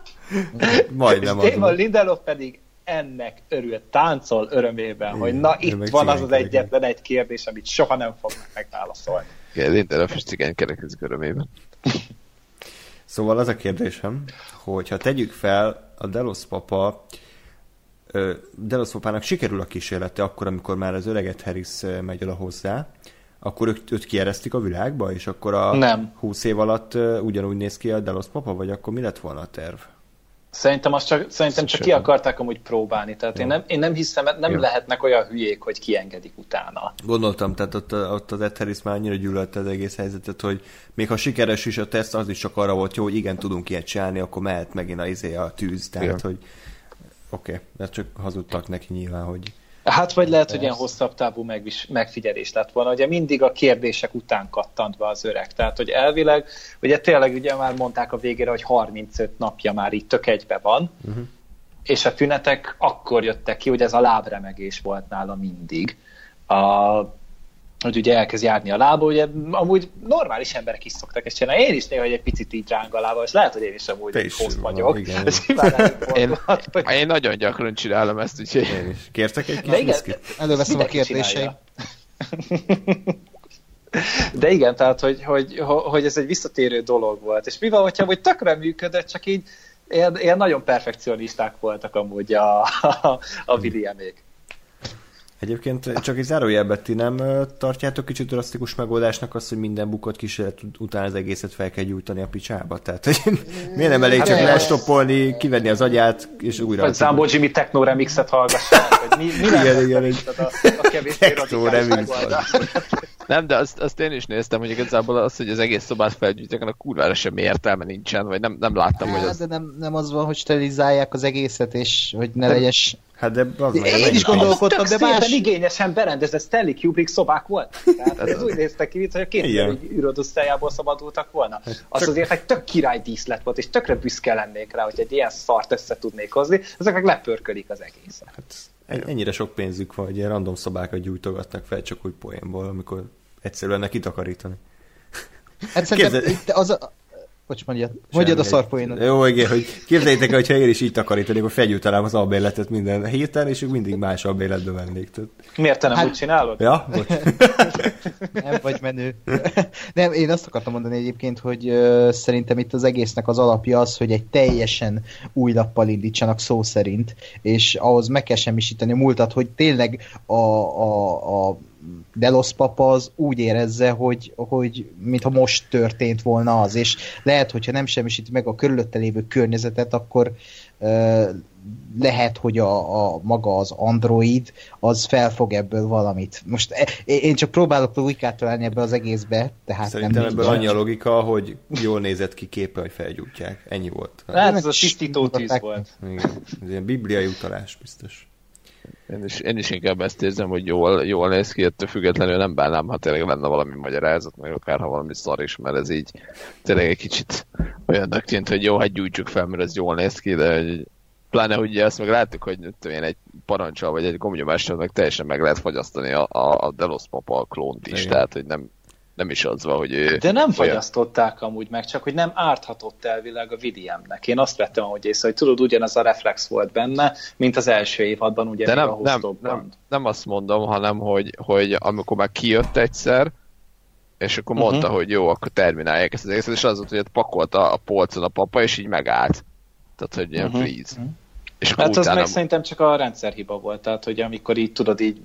Majdnem és Damon Lindelof pedig ennek örül, táncol örömében, Igen, hogy na itt van az az egyetlen egy kérdés, amit soha nem fognak megválaszolni. Igen, Lindelof is cigány kerekezik örömében. Szóval az a kérdésem, hogy ha tegyük fel a Delos papa Delos papának sikerül a kísérlete akkor, amikor már az öreget Harris megy oda hozzá, akkor őt, őt kieresztik a világba, és akkor a nem. 20 év alatt ugyanúgy néz ki a Delos papa, vagy akkor mi lett volna a terv? Szerintem, azt csak, szerintem csak ki akarták amúgy próbálni, tehát én nem, én nem hiszem, nem Jó. lehetnek olyan hülyék, hogy kiengedik utána. Gondoltam, tehát ott, ott az Ed Harris már annyira gyűlölte az egész helyzetet, hogy még ha sikeres is a teszt, az is csak arra volt jó, hogy igen, tudunk ilyet csinálni, akkor mehet megint a, izé, a tűz, tehát Igen. hogy oké, okay, mert csak hazudtak neki nyilván, hogy Hát vagy lehet, hogy ilyen hosszabb távú megvis, megfigyelés lett volna. Ugye mindig a kérdések után kattant be az öreg. Tehát, hogy elvileg, ugye tényleg ugye már mondták a végére, hogy 35 napja már itt tök egybe van, uh-huh. és a tünetek akkor jöttek ki, hogy ez a lábremegés volt nála mindig. A, hogy ugye elkezd járni a lába, ugye amúgy normális emberek is szoktak ezt csinálni. Én is néha egy picit így ráng a lába, és lehet, hogy én is amúgy Te is hossz vagyok. Igen. *laughs* én, én nagyon gyakran csinálom ezt, úgyhogy... Én is. Kértek egy kis viszkit? Előveszem a kérdéseim. *laughs* De igen, tehát, hogy, hogy, hogy ez egy visszatérő dolog volt. És mi van, hogyha hogy tökre működött, csak így ilyen, ilyen nagyon perfekcionisták voltak amúgy a, a, a Williamék. Egyébként csak egy zárójelben ti nem tartjátok kicsit drasztikus megoldásnak azt, hogy minden bukott kísérlet után az egészet fel kell gyújtani a picsába? Tehát, hogy *laughs* miért nem elég csak lestoppolni, kivenni az agyát, és újra... Vagy Zambó Jimmy Techno Remixet hallgassák, hogy mi, mi igen, igen, a, a remix Nem, de azt, azt, én is néztem, hogy igazából az, hogy az egész szobát felgyűjtek, a kurvára semmi értelme nincsen, vagy nem, nem láttam, hát, hogy az... De nem, nem az van, hogy sterilizálják az egészet, és hogy ne legyes Hát de az Én, én is gondolkodtam, de más... igényesen berendezett Stanley Kubrick szobák volt. Tehát ez úgy néztek ki, hogy a két űrodosztályából szabadultak volna. Az Csak... azért egy tök király díszlet volt, és tökre büszke lennék rá, hogy egy ilyen szart össze tudnék hozni, ezek meg lepörkölik az egészet. Hát ennyire sok pénzük van, hogy ilyen random szobákat gyújtogatnak fel csak úgy poénból, amikor egyszerűen neki takarítani. Hát Képzel... az a, Bocs, mondjad, mondjad a szarpoénat. Jó, igen, hogy képzeljétek el, hogyha én is így takarítanék, akkor felgyújtanám az albérletet minden héten, és ők mindig más albérletbe vennék. Tehát... Miért te nem hát... úgy csinálod? Ja, *laughs* bocs. nem vagy menő. nem, én azt akartam mondani egyébként, hogy uh, szerintem itt az egésznek az alapja az, hogy egy teljesen új lappal indítsanak szó szerint, és ahhoz meg kell semmisíteni a múltat, hogy tényleg a, a, a Delos papa az úgy érezze, hogy, hogy mintha most történt volna az, és lehet, hogyha nem semmisíti meg a körülötte lévő környezetet, akkor uh, lehet, hogy a, a maga az android az felfog ebből valamit. Most e, én csak próbálok logikát találni ebbe az egészbe, tehát Szerintem nem ebből annyi a logika, hogy jól nézett ki képe, hogy felgyújtják. Ennyi volt. Hát ez a tisztító tíz volt. Igen. Ez ilyen bibliai utalás biztos. Én is, én is inkább ezt érzem, hogy jól, jól néz ki, ettől függetlenül nem bánnám, ha tényleg lenne valami magyarázat, meg akár ha valami szar is, mert ez így tényleg egy kicsit olyannak tűnt, hogy jó, hát gyújtsuk fel, mert ez jól néz ki, de hogy pláne ugye azt meg láttuk, hogy én, egy parancsal vagy egy gomnyomással meg teljesen meg lehet fagyasztani a, a, a Delos Papa klónt is, Igen. tehát hogy nem, nem is az van, hogy ő... De nem fogyasztották amúgy meg, csak hogy nem árthatott elvileg a Vidiemnek. Én azt vettem hogy észre, hogy tudod, ugyanaz a reflex volt benne, mint az első évadban, ugye De nem, a nem, nem, nem, azt mondom, hanem hogy, hogy amikor már kijött egyszer, és akkor uh-huh. mondta, hogy jó, akkor terminálják ezt az egészet, és az volt, hogy pakolta a polcon a papa, és így megállt. Tehát, hogy ilyen uh-huh. freeze. Uh-huh. És hát az meg szerintem csak a rendszerhiba volt, tehát hogy amikor így tudod, így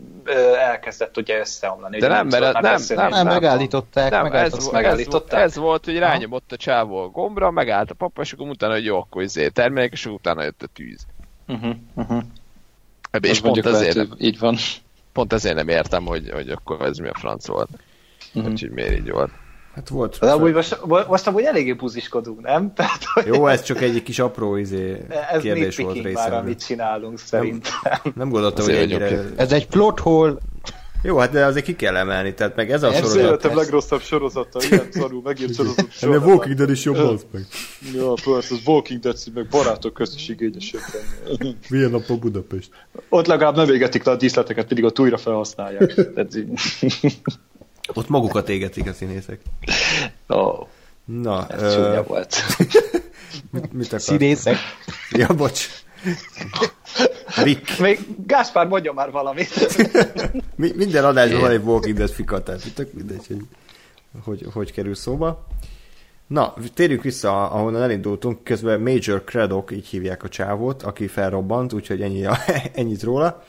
elkezdett ugye összeomlani. De nem, mert nem, nem, nem, nem, megállították. Nem, megállították. Ez, megállították. Ez, ez, volt, hogy rányomott a csávó a gombra, megállt a papa, és akkor utána, hogy jó, akkor izé termelik, és utána jött a tűz. Uh-huh, uh-huh. Ebbe, és pont ezért, lehet, így van. Pont ezért nem értem, hogy, hogy akkor ez mi a franc volt. Uh-huh. Úgyhogy miért így volt. Hát volt. De amúgy most, most amúgy eléggé buziskodunk, nem? *laughs* Tehát, hogy Jó, ez csak egy kis apró izé, ez kérdés volt részemről. már, amit csinálunk szerintem. Nem, nem gondoltam, hogy ennyire... Ez egy plot hole. Jó, hát de azért ki kell emelni, tehát meg ez a sorozat. Ez életem legrosszabb sorozata, ilyen *laughs* szarú, megírt sorozat. Ennél Walking Dead is jobb az meg. Ja, persze, az Walking Dead meg barátok közt is igényesebb. Milyen nap a Budapest? Ott legalább nem égetik le a díszleteket, pedig ott újra felhasználják. *laughs* Ott magukat égetik a színészek. Oh, Na, ez ö... volt. *laughs* mit, mit? Színészek. Ja, bocs. Rick. Még Gáspár mondja már valamit. *laughs* Mi, minden adásban van egy Walking Dead fika, tehát tök mindegy, hogy, hogy hogy kerül szóba. Na, térjünk vissza, ahonnan elindultunk. Közben Major Craddock, így hívják a csávót, aki felrobbant, úgyhogy ennyi, *laughs* ennyit róla.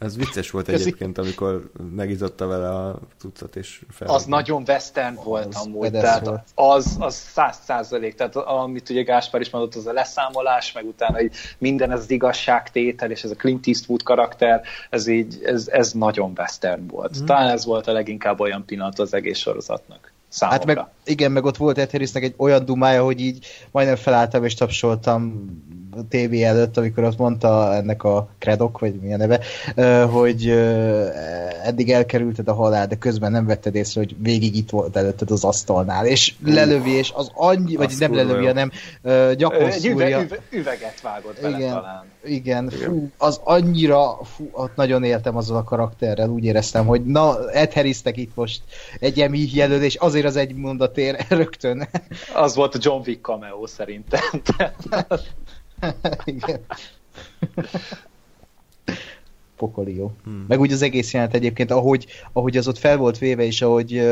Ez vicces volt egyébként, amikor megizotta vele a tucat és fel. Az nagyon western volt az amúgy, tehát volt. az, az száz százalék, tehát amit ugye Gáspár is mondott, az a leszámolás, meg utána hogy minden ez az igazságtétel, és ez a Clint Eastwood karakter, ez így, ez, ez nagyon western volt. Hmm. Talán ez volt a leginkább olyan pillanat az egész sorozatnak. Számomra. Hát meg, igen, meg ott volt Ed Harrisnek egy olyan dumája, hogy így majdnem felálltam és tapsoltam tévé előtt, amikor azt mondta ennek a Kredok, vagy milyen neve, hogy eddig elkerülted a halál, de közben nem vetted észre, hogy végig itt volt előtted az asztalnál, és lelövi, és az annyi, vagy nem lelövi, hanem gyakor Egy üve, üve, üveget vágott vele igen, talán. Igen, fú, az annyira, fú, ott nagyon éltem azzal a karakterrel, úgy éreztem, hogy na, Ed Harrisnek itt most egy emi jelölés, azért az egy mondatér *laughs* rögtön. Az volt a John Wick cameo szerintem. *laughs* *laughs* Igen. Jó. Hmm. Meg úgy az egész jelent egyébként, ahogy, ahogy az ott fel volt véve, és ahogy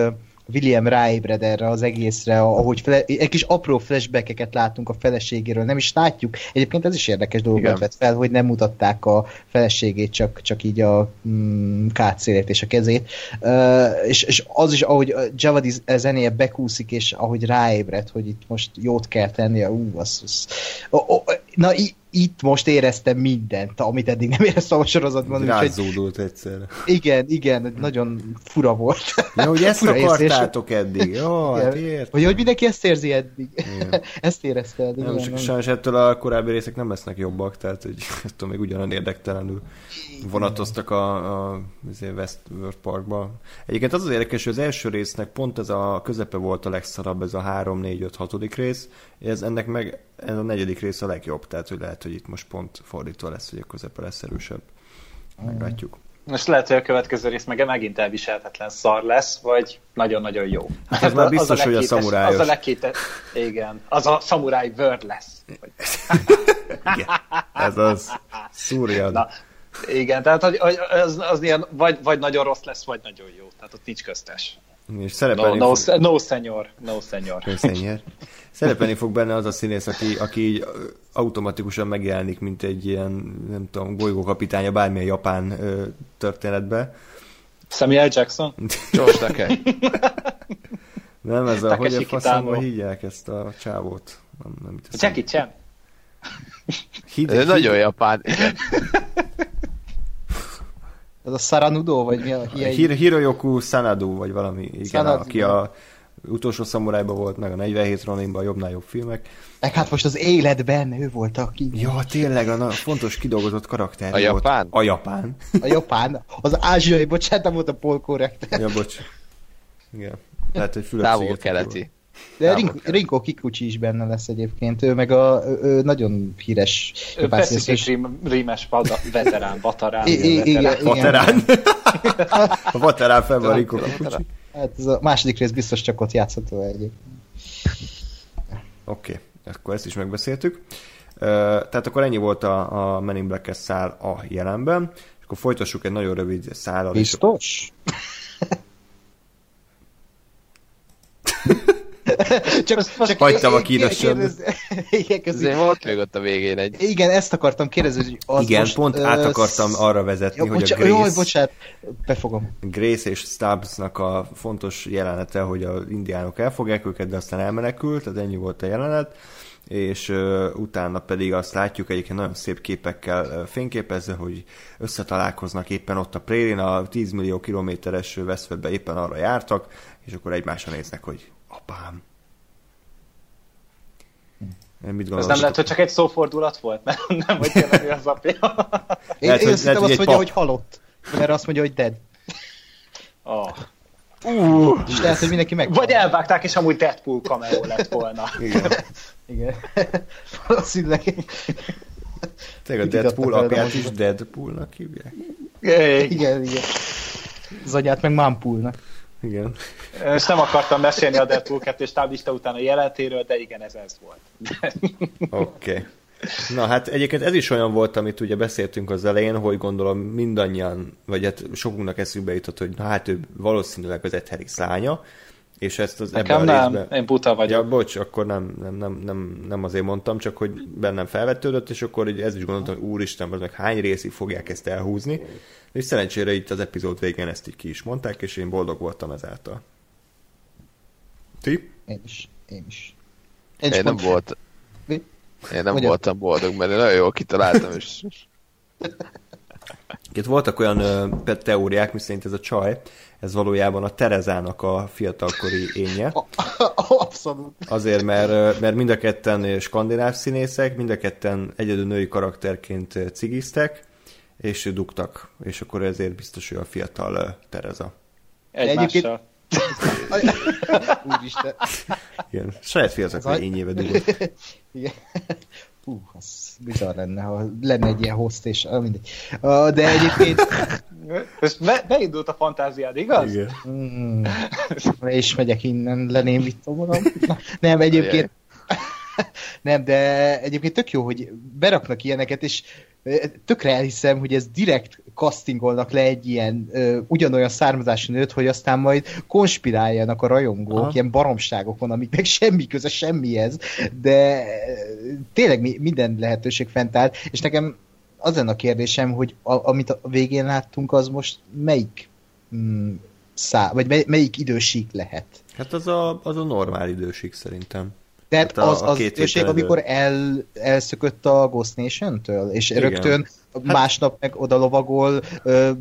William ráébred erre az egészre, ahogy fele, egy kis apró flashbackeket látunk a feleségéről, nem is látjuk. Egyébként ez is érdekes dolgot vett fel, hogy nem mutatták a feleségét, csak, csak így a mm, kátszélét és a kezét. Uh, és, és az is, ahogy Javadi zenéje bekúszik, és ahogy ráébred, hogy itt most jót kell tennie, ú, az, az, oh, oh, na, itt most éreztem mindent, amit eddig nem éreztem a sorozatban. Rázódult egyszerre. Igen, igen, nagyon fura volt. Ja, hogy ezt fura akartátok érzés. eddig. Jó, hát ért. Hogy, hogy mindenki ezt érzi eddig. Igen. *laughs* ezt érezte eddig. Nem, igen, sajnos ettől a korábbi részek nem lesznek jobbak, tehát hogy *laughs* ettől még ugyanan érdektelenül vonatoztak a, a Westworld Parkba. Egyébként az az érdekes, hogy az első résznek pont ez a közepe volt a legszarabb, ez a 3, 4, 5, 6. rész, ez ennek meg ez a negyedik rész a legjobb, tehát hogy lehet, hogy itt most pont fordítva lesz, hogy a közepe lesz erősebb. Meglátjuk. Most lehet, hogy a következő rész meg megint elviselhetetlen szar lesz, vagy nagyon-nagyon jó. Hát ez már biztos, az hogy a szamurájos. Az a legkétes, igen, az a szamuráj word lesz. *laughs* igen, ez az. Szúrjad. Na, igen, tehát hogy, hogy az, az ilyen vagy, vagy nagyon rossz lesz, vagy nagyon jó. Tehát ott nincs köztes. És szerepelni no, no, no senyor, no senyor. No senyor. Szerepelni fog benne az a színész, aki, aki így automatikusan megjelenik, mint egy ilyen, nem tudom, bolygókapitánya bármilyen japán ö, történetbe. Samuel Jackson? George Takei. *laughs* Nem, ez a, hogy a faszomba hívják ezt a csávót? Nem, nem Jackie Chan. Hid, hid, nagyon japán. Ez a Saranudo, vagy mi a Hir- Hiroyoku Sanadu, vagy valami, igen, Sanadu, aki a utolsó szamurájban volt, meg a 47 Roninban a jobbnál jobb filmek. Meg hát most az életben ő volt a ki. Ja, tényleg, a fontos kidolgozott karakter. A japán? A japán. A japán. Az ázsiai, bocsánat, nem volt a polkorrekt. Ja, bocs. Igen. Lehet, hogy Távol-keleti. De Rinko, Rinko Kikuchi is benne lesz egyébként, ő meg a ő, ő nagyon híres ő és rímes veterán, *laughs* batarán. Igen, veterán. *laughs* a veterán fel van Rinko Kikuchi. Hát ez a második rész biztos csak ott játszható egyébként. Oké, okay. akkor ezt is megbeszéltük. Tehát akkor ennyi volt a, a Men in Black szál a jelenben, és akkor folytassuk egy nagyon rövid szállal. Biztos? *laughs* csak, csak hagytam a kínos Igen, *laughs* Azért volt még ott a végén egy... Igen, ezt akartam kérdezni, hogy az Igen, most, pont uh, át akartam arra vezetni, jó, hogy bocsá... a Grace... Jaj, bocsánat, befogom. Grace és Stubbsnak a fontos jelenete, hogy az indiánok elfogják őket, de aztán elmenekült, tehát ennyi volt a jelenet és uh, utána pedig azt látjuk egyébként nagyon szép képekkel uh, fényképezve, hogy összetalálkoznak éppen ott a prérin, a 10 millió kilométeres veszvedbe éppen arra jártak, és akkor egymásra néznek, hogy apám. Nem, mit Ez nem lehet, hogy csak egy szófordulat volt? *laughs* Nem, nem hogy tényleg az apja. Én, lehet, én azt mondja, hogy, hogy halott. Mert azt mondja, hogy dead. Oh. Uh, és lehet, hogy mindenki meg. Vagy elvágták, és amúgy Deadpool cameo lett volna. *laughs* Igen. Igen. *laughs* Valószínűleg. Tényleg a Deadpool apját is Deadpoolnak hívják? Igen, igen. Az anyát meg Mampoolnak. Igen. És nem akartam mesélni a Deadpool 2 táblista után a jelentéről, de igen, ez ez volt. Oké. Okay. Na hát egyébként ez is olyan volt, amit ugye beszéltünk az elején, hogy gondolom mindannyian, vagy hát sokunknak eszünkbe jutott, hogy hát ő valószínűleg az Ed Harris lánya, És ezt az Nekem ebben nem, részben... én buta vagyok. Ja, bocs, akkor nem, nem, nem, nem, nem azért mondtam, csak hogy bennem felvetődött, és akkor ez is gondoltam, hogy úristen, meg hány részig fogják ezt elhúzni. És szerencsére itt az epizód végén ezt így ki is mondták, és én boldog voltam ezáltal. Ti? Én is. Én is. Én, én nem volt. Mi? Én nem Ugyan? voltam boldog, mert én nagyon jól kitaláltam, és... *laughs* Itt voltak olyan uh, teóriák, miszerint ez a csaj, ez valójában a Terezának a fiatalkori énje. *laughs* Abszolút. Azért, mert, mert mind a ketten skandináv színészek, mind a ketten egyedül női karakterként cigiztek, és dugtak, és akkor ezért biztos, hogy a fiatal Tereza. Egymással. Úristen. Igen, saját fiatal ényébe dugott. Igen. Hú, az bizarr lenne, ha lenne egy ilyen host, és ah, mindegy. De egyébként... Most be, beindult a fantáziád, igaz? Igen. Mm, és megyek innen, leném mit tudom. Nem, egyébként... Nem, de egyébként tök jó, hogy beraknak ilyeneket, és tökre elhiszem, hogy ez direkt castingolnak le egy ilyen ö, ugyanolyan származású nőt, hogy aztán majd konspiráljanak a rajongók, Aha. ilyen baromságokon, amiknek *laughs* semmi köze semmihez, de tényleg minden lehetőség fent áll, és nekem az lenne a kérdésem, hogy a, amit a végén láttunk, az most melyik mm, szá, vagy mely, melyik idősík lehet? Hát az a, az a normál idősík szerintem. Tehát hát az, az időség, amikor el, elszökött a Ghost Nation-től, és Igen. rögtön hát... másnap meg oda lovagol,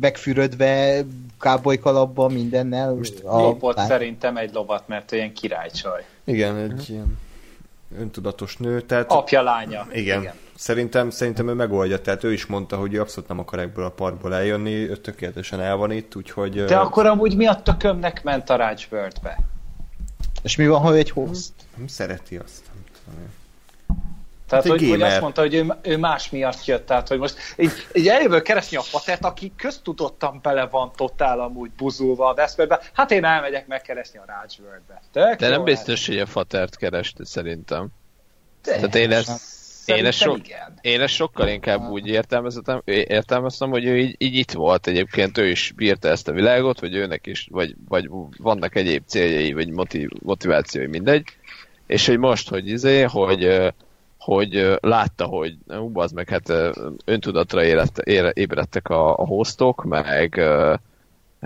megfürödve, kábolykalapban, mindennel. Most a lopott lát... szerintem egy lovat, mert olyan királycsaj. Igen, egy uh-huh. ilyen öntudatos nő. Tehát... Apja lánya. Igen. Igen. Szerintem, szerintem ő megoldja, tehát ő is mondta, hogy ő abszolút nem akar ebből a parkból eljönni, ő tökéletesen el van itt, úgyhogy... De akkor amúgy mi a tökömnek ment a Rácsbörtbe? És mi van, ha egy host? Nem szereti azt. Tehát, hát hogy, hogy azt mondta, hogy ő, ő más miatt jött, tehát, hogy most így, így eljövök keresni a fatert, aki köztudottan bele van totál amúgy buzulva a Veszperbe, hát én elmegyek megkeresni a Rajworld-be. De nem biztos, hogy a fatert kereste szerintem. De Tehát én ezt én ezt, so, én ezt sokkal inkább úgy értelmeztem, értelmeztem, hogy ő így, így itt volt egyébként, ő is bírta ezt a világot, vagy őnek is, vagy, vagy vannak egyéb céljai, vagy motiv, motivációi, mindegy. És hogy most, hogy izé, hogy, hogy látta, hogy ú, az meg hát öntudatra érett, ébredtek a, a hostok, meg,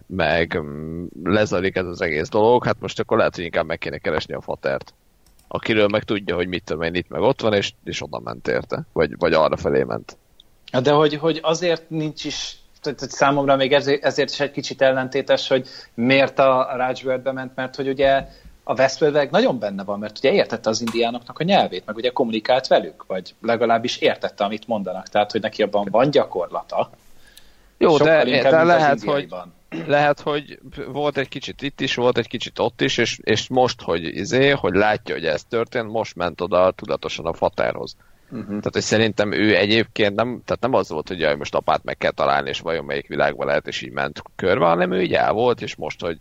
meg mm, lezajlik ez az egész dolog, hát most akkor lehet, hogy inkább meg kéne keresni a fatert akiről meg tudja, hogy mit tudom én, itt meg ott van, és, és oda ment érte, vagy, vagy arra felé ment. De hogy, hogy azért nincs is tehát számomra még ezért, ezért is egy kicsit ellentétes, hogy miért a Rajworldbe ment, mert hogy ugye a Westworld nagyon benne van, mert ugye értette az indiánoknak a nyelvét, meg ugye kommunikált velük, vagy legalábbis értette, amit mondanak, tehát hogy neki abban van gyakorlata. Jó, de, de lehet, hogy, lehet, hogy volt egy kicsit itt is, volt egy kicsit ott is, és, és most, hogy izé, hogy látja, hogy ez történt, most ment oda tudatosan a fatárhoz. Uh-huh. Tehát, hogy szerintem ő egyébként nem, tehát nem az volt, hogy jaj, most apát meg kell találni, és vajon melyik világban lehet, és így ment körbe, hanem ő így el volt, és most, hogy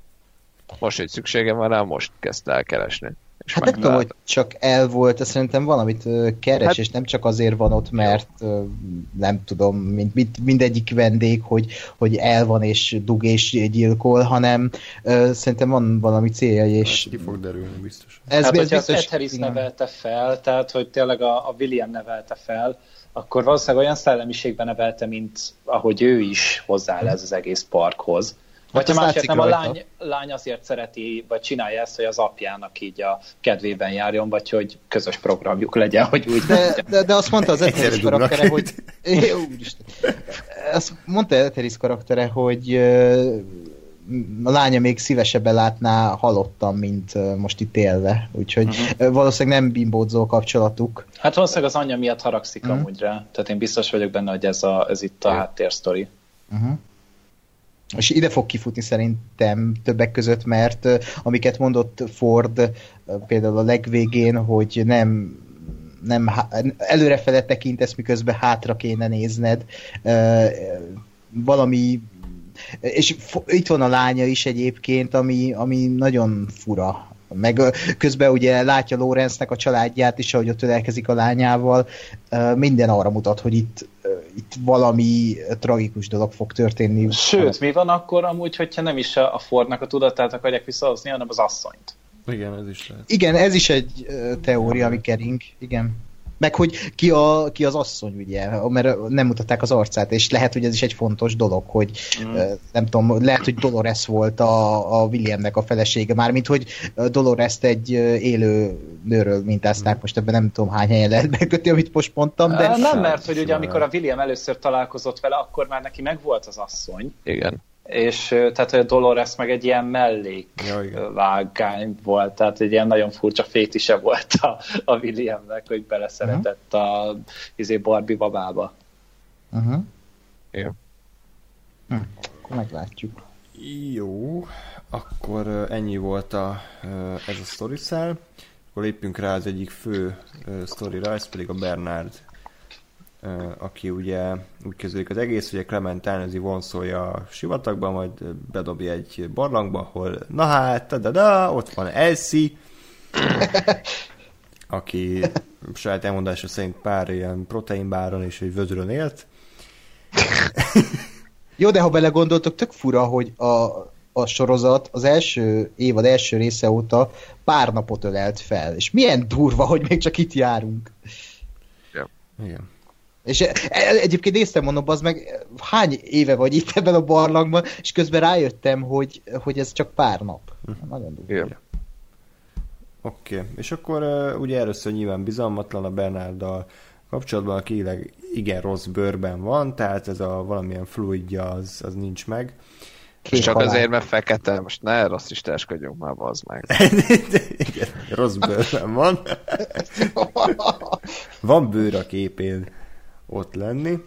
most, hogy szüksége van rá, most kezdte el keresni. És hát nem tudom, hogy csak el volt, de szerintem valamit keres, hát, és nem csak azért van ott, mert jó. nem tudom, mind, mind, mindegyik vendég, hogy, hogy el van és dug és gyilkol, hanem szerintem van valami célja, és... Hát, ki fog derülni, biztos. Ez hát, hogyha biztos, Ed Harris nevelte fel, tehát, hogy tényleg a, a William nevelte fel, akkor valószínűleg olyan szellemiségben nevelte, mint ahogy ő is hozzááll ez az egész parkhoz. Vagy ha másért nem, a lány, lány azért szereti, vagy csinálja ezt, hogy az apjának így a kedvében járjon, vagy hogy közös programjuk legyen, hogy úgy... De, de, de azt mondta az Eteris karaktere, hogy... *laughs* Úristen. Azt mondta Eteris karaktere, hogy a lánya még szívesebben látná halottan, mint most itt élve. Úgyhogy uh-huh. valószínűleg nem bimbódzó kapcsolatuk. Hát valószínűleg az anyja miatt haragszik uh-huh. amúgy rá. Tehát én biztos vagyok benne, hogy ez, a, ez itt a háttérsztori. Uh-huh és ide fog kifutni szerintem többek között, mert amiket mondott Ford például a legvégén, hogy nem nem előrefele tekintesz, miközben hátra kéne nézned. Valami és itt van a lánya is egyébként, ami, ami nagyon fura. Meg közben ugye látja Lorenznek a családját is, ahogy ott ölelkezik a lányával. Minden arra mutat, hogy itt itt valami tragikus dolog fog történni. Sőt, mi van akkor amúgy, hogyha nem is a Fordnak a tudatát akarják visszahozni, hanem az asszonyt? Igen, ez is lehet. Igen, ez is egy teória, ami kering. Igen. Meg hogy ki, a, ki az asszony, ugye, mert nem mutatták az arcát, és lehet, hogy ez is egy fontos dolog, hogy mm. nem tudom, lehet, hogy Dolores volt a, a Williamnek a felesége, mármint, hogy dolores egy élő nőről mintázták, mm. most ebben nem tudom hány helyen lehet megkötni, amit most mondtam, de... Nem, mert hogy ugye amikor a William először találkozott vele, akkor már neki megvolt az asszony. Igen és tehát a Dolores meg egy ilyen mellék ja, volt, tehát egy ilyen nagyon furcsa fétise volt a, a Williamnek, hogy beleszeretett uh-huh. a izé Barbie babába. Uh-huh. Igen. Hm, akkor meglátjuk. Jó, akkor ennyi volt a, ez a story cell. Akkor lépjünk rá az egyik fő sztorira, ez pedig a Bernard aki ugye úgy kezdődik az egész, hogy a Clement elnezi vonszolja a sivatagba, majd bedobja egy barlangba, ahol na hát, da, da, ott van Elsie, *laughs* aki saját elmondása szerint pár ilyen proteinbáron és egy vödrön élt. Jó, de ha belegondoltok, tök fura, hogy a, a sorozat az első évad első része óta pár napot ölelt fel, és milyen durva, hogy még csak itt járunk. Igen. És e, e, egyébként néztem, mondom, az meg hány éve vagy itt ebben a barlangban, és közben rájöttem, hogy, hogy ez csak pár nap. Hm. Nagyon durva. Oké, okay. és akkor uh, ugye először nyilván bizalmatlan a Bernarddal kapcsolatban, aki igen rossz bőrben van, tehát ez a valamilyen fluidja az, az nincs meg. És csak halál. azért, mert fekete, most ne rasszistáskodjunk már, az meg. *laughs* igen, rossz bőrben van. *laughs* van bőr a képén ott lenni,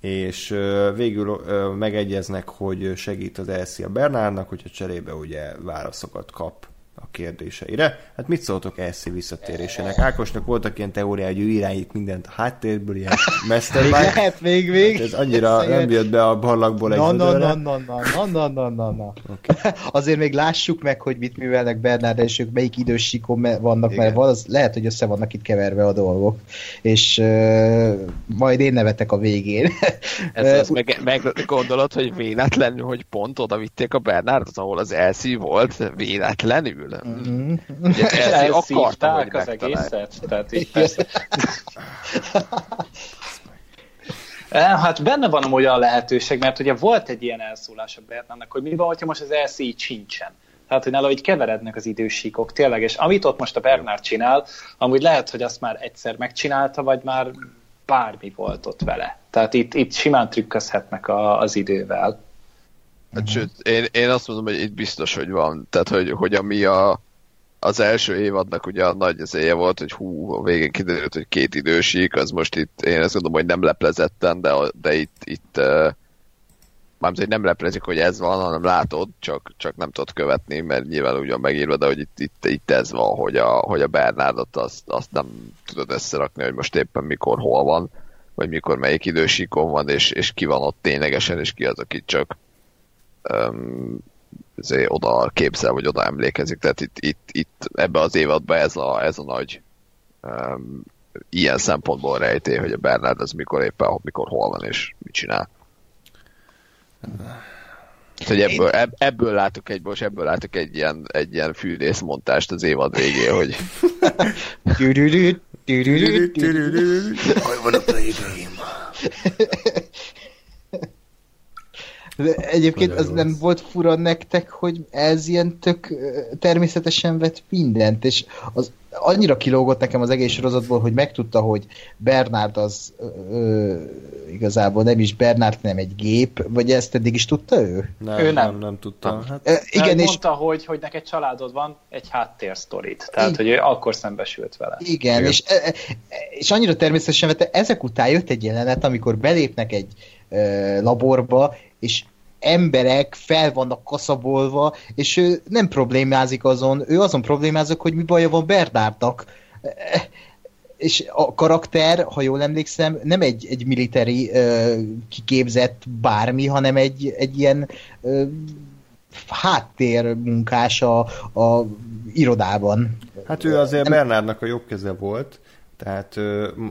és végül megegyeznek, hogy segít az Elsie a Bernárnak, hogyha cserébe ugye válaszokat kap a kérdéseire. Hát mit szóltok Elsie visszatérésének? Ákosnak voltak ilyen teóriák, hogy ő irányít mindent a háttérből, ilyen *laughs* mastermind. Lehet még, még. Hát ez annyira nem jött be a barlangból egy na, na, na, na, na, na, na, na, na. Okay. *laughs* Azért még lássuk meg, hogy mit művelnek Bernard, és ők melyik idősíkon vannak, Igen. mert az, lehet, hogy össze vannak itt keverve a dolgok. És uh, majd én nevetek a végén. *laughs* Ez az meg, meg gondolod, hogy véletlenül, hogy pont oda vitték a Bernardot, ahol az Elsie volt, véletlenül? Mm-hmm. Ugye *laughs* Elszívták az egészet, tehát így persze. *laughs* Eh, hát benne van amúgy a lehetőség, mert ugye volt egy ilyen elszólás a Bernardnak, hogy mi van, hogyha most az LC így sincsen. Tehát, hogy nála így keverednek az idősíkok, tényleg, és amit ott most a Bernard csinál, amúgy lehet, hogy azt már egyszer megcsinálta, vagy már bármi volt ott vele. Tehát itt, itt simán trükközhetnek a, az idővel. Hát, sőt, én, én azt mondom, hogy itt biztos, hogy van. Tehát, hogy, hogy ami a, az első évadnak ugye a nagy az volt, hogy hú, a végén kiderült, hogy két idősík, az most itt, én azt mondom, hogy nem leplezetten, de, de itt, itt uh, mármint, hogy nem leplezik, hogy ez van, hanem látod, csak, csak nem tudod követni, mert nyilván úgy van megírva, de hogy itt, itt, itt ez van, hogy a, hogy a Bernardot azt, azt nem tudod összerakni, hogy most éppen mikor, hol van, vagy mikor melyik idősíkon van, és, és ki van ott ténylegesen, és ki az, aki csak um, oda képzel, vagy oda emlékezik. Tehát itt, itt, itt ebbe az évadban ez a, ez a nagy um, ilyen szempontból rejté, hogy a Bernard az mikor éppen, mikor hol van, és mit csinál. Hogy ebből, ebből látok egy, most ebből látok egy ilyen, egy ilyen fűrészmontást az évad végén, hogy Hogy van a? De egyébként az nem volt fura nektek, hogy ez ilyen tök természetesen vett mindent, és az annyira kilógott nekem az egész sorozatból, hogy megtudta, hogy Bernard az ö, igazából nem is Bernard, nem egy gép, vagy ezt eddig is tudta ő? Nem, ő nem. nem, nem tudta. Hát, e, igen, és mondta, hogy, hogy neked családod van, egy háttérsztorit, tehát igen. hogy ő akkor szembesült vele. Igen, igen. És, és annyira természetesen vette, ezek után jött egy jelenet, amikor belépnek egy laborba, és emberek fel vannak kaszabolva, és ő nem problémázik azon, ő azon problémázik, hogy mi baja van Bernárnak. *laughs* És a karakter, ha jól emlékszem, nem egy, egy militári uh, kiképzett bármi, hanem egy, egy ilyen uh, háttérmunkás a, a irodában. Hát ő azért nem... Bernárnak a jobb keze volt, Tehát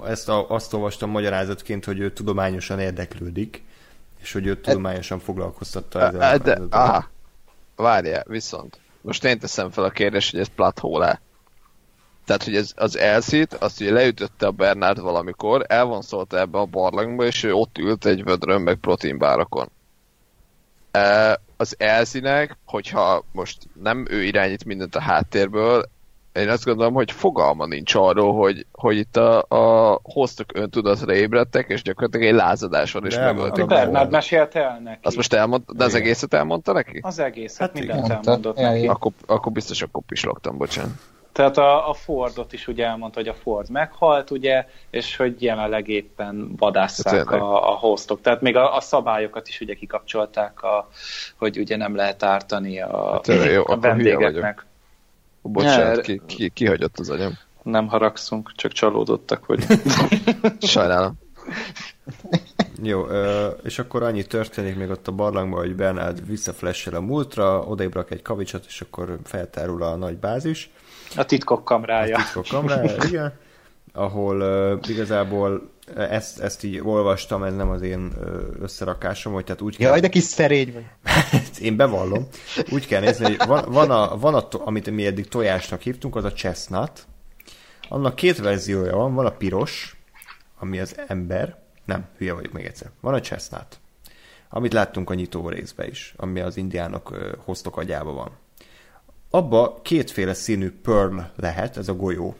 ezt a, azt olvastam magyarázatként, hogy ő tudományosan érdeklődik, és hogy ő tudományosan foglalkoztatta ezzel. De, aha, várjál, viszont. Most én teszem fel a kérdést, hogy ez plathole Tehát, hogy ez, az elszít, azt ugye leütötte a Bernard valamikor, elvonszolta ebbe a barlangba, és ő ott ült egy vödrön, meg proteinbárakon. Az elszínek, hogyha most nem ő irányít mindent a háttérből, én azt gondolom, hogy fogalma nincs arról, hogy, hogy itt a, a hoztok öntudatra ébredtek, és gyakorlatilag egy lázadáson is megölték. Bernard mesélte el neki. Azt most elmondta, de az egészet elmondta neki? Az egészet, hát mindent mondta. elmondott ja, neki. Akkor, akkor biztos akkor pislogtam, bocsánat. Tehát a, a Fordot is ugye elmondta, hogy a Ford meghalt, ugye, és hogy jelenleg éppen vadásszák hát a, a hostok. Tehát még a, a szabályokat is ugye kikapcsolták, a, hogy ugye nem lehet ártani a, hát, jó, *laughs* a vendégeknek. Bocsánat, ki, ki, kihagyott az agyam. Nem haragszunk, csak csalódottak, hogy... *laughs* Sajnálom. Jó, és akkor annyi történik még ott a barlangban, hogy Bernard visszaflessel a múltra, odaébrak egy kavicsot, és akkor feltárul a nagy bázis. A titkok kamrája. A titkok kamrája, igen. Ahol uh, igazából ezt, ezt így olvastam, ez nem az én összerakásom, hogy tehát úgy kell... Jaj, de kis szerény vagy. *laughs* én bevallom. Úgy kell nézni, hogy van, van, a, van a, amit mi eddig tojásnak hívtunk, az a chestnut. Annak két verziója van, van a piros, ami az ember, nem, hülye vagyok még egyszer. Van a chestnut, amit láttunk a nyitó részbe is, ami az indiánok hoztok agyába van. Abba kétféle színű pearl lehet, ez a golyó.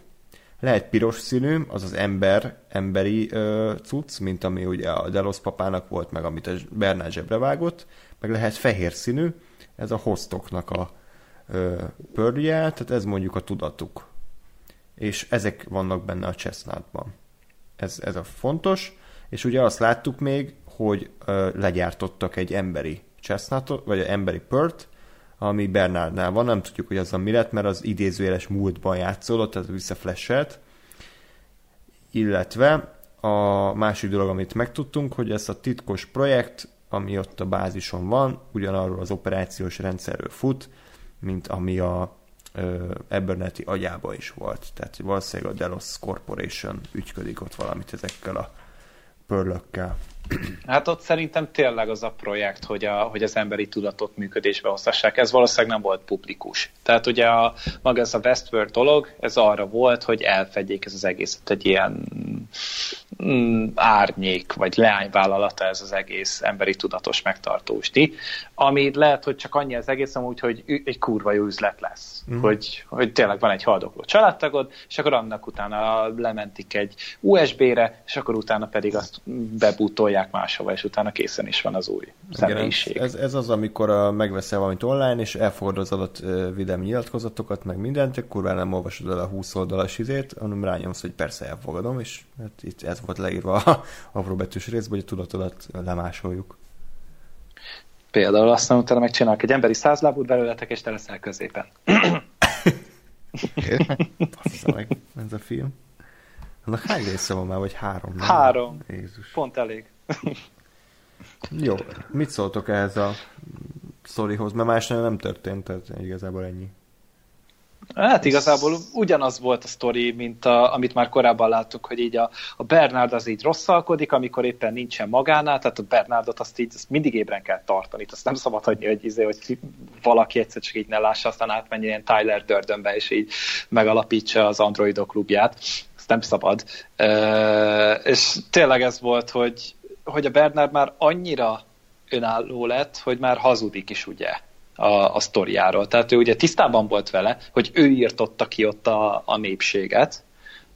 Lehet piros színű, az az ember, emberi ö, cucc, mint ami ugye a Delos papának volt, meg amit a Bernard zsebre vágott, meg lehet fehér színű, ez a hostoknak a ö, pörje, tehát ez mondjuk a tudatuk. És ezek vannak benne a chestnutban. Ez, ez a fontos, és ugye azt láttuk még, hogy ö, legyártottak egy emberi chestnutot, vagy egy emberi pört, ami Bernardnál van, nem tudjuk, hogy azzal mi lett, mert az idézőjeles múltban játszódott, tehát visszaflesselt. Illetve a másik dolog, amit megtudtunk, hogy ez a titkos projekt, ami ott a bázison van, ugyanarról az operációs rendszerről fut, mint ami a Eberneti agyába is volt. Tehát valószínűleg a Delos Corporation ügyködik ott valamit ezekkel a pörlökkel. Hát ott szerintem tényleg az a projekt, hogy, a, hogy az emberi tudatot működésbe hoztassák. Ez valószínűleg nem volt publikus. Tehát ugye a, maga ez a Westworld dolog, ez arra volt, hogy elfedjék ez az egészet egy ilyen mm, árnyék, vagy leányvállalata ez az egész emberi tudatos megtartósti, ami lehet, hogy csak annyi az egész, amúgy, hogy egy kurva jó üzlet lesz. Mm. Hogy, hogy tényleg van egy haldokló családtagod, és akkor annak utána lementik egy USB-re, és akkor utána pedig azt bebútolják máshova, és utána készen is van az új személyiség. Ez, ez az, amikor a, megveszel valamit online, és elfogadod az adott videó nyilatkozatokat, meg mindent, akkor nem olvasod el a 20 oldalas izét, hanem rányomsz, hogy persze elfogadom, és hát itt ez volt leírva a apró betűs részben, hogy a tudatodat lemásoljuk. Például aztán utána megcsinálok egy emberi százlábút belőletek, és te leszel középen. meg, ez a film. Annak hány része van már, vagy három? Nem? Három. Jézus. Pont elég. *laughs* Jó, mit szóltok ehhez a sztorihoz? Mert más nem történt, tehát igazából ennyi. Hát igazából ugyanaz volt a sztori, mint a, amit már korábban láttuk, hogy így a, a Bernard az így rosszalkodik, amikor éppen nincsen magánál, tehát a Bernardot azt így azt mindig ébren kell tartani, azt nem szabad hagyni, hogy, izé, hogy valaki egyszer csak így ne lássa, aztán átmenjen ilyen Tyler Durdenbe, és így megalapítsa az Androidok klubját. Ezt nem szabad. E, és tényleg ez volt, hogy, hogy a Bernard már annyira önálló lett, hogy már hazudik is, ugye a, a sztoriáról. Tehát ő ugye tisztában volt vele, hogy ő írtotta ki ott a, a népséget,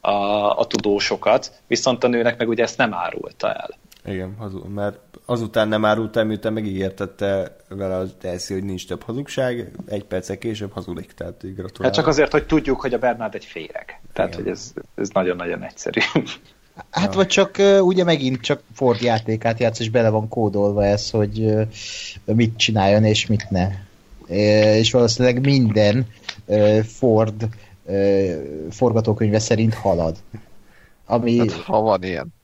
a, a tudósokat, viszont a nőnek meg ugye ezt nem árulta el. Igen, hazug, mert azután nem árulta el, miután megígértette vele az Elsie, hogy nincs több hazugság, egy perccel később hazudik, tehát gratulálok. Hát csak azért, hogy tudjuk, hogy a Bernard egy féreg. Tehát, Igen. hogy ez, ez nagyon-nagyon egyszerű. Hát vagy csak ugye megint csak Ford játékát játsz, és bele van kódolva ez, hogy mit csináljon és mit ne és valószínűleg minden Ford forgatókönyve szerint halad. Ami... Hát, ha van ilyen.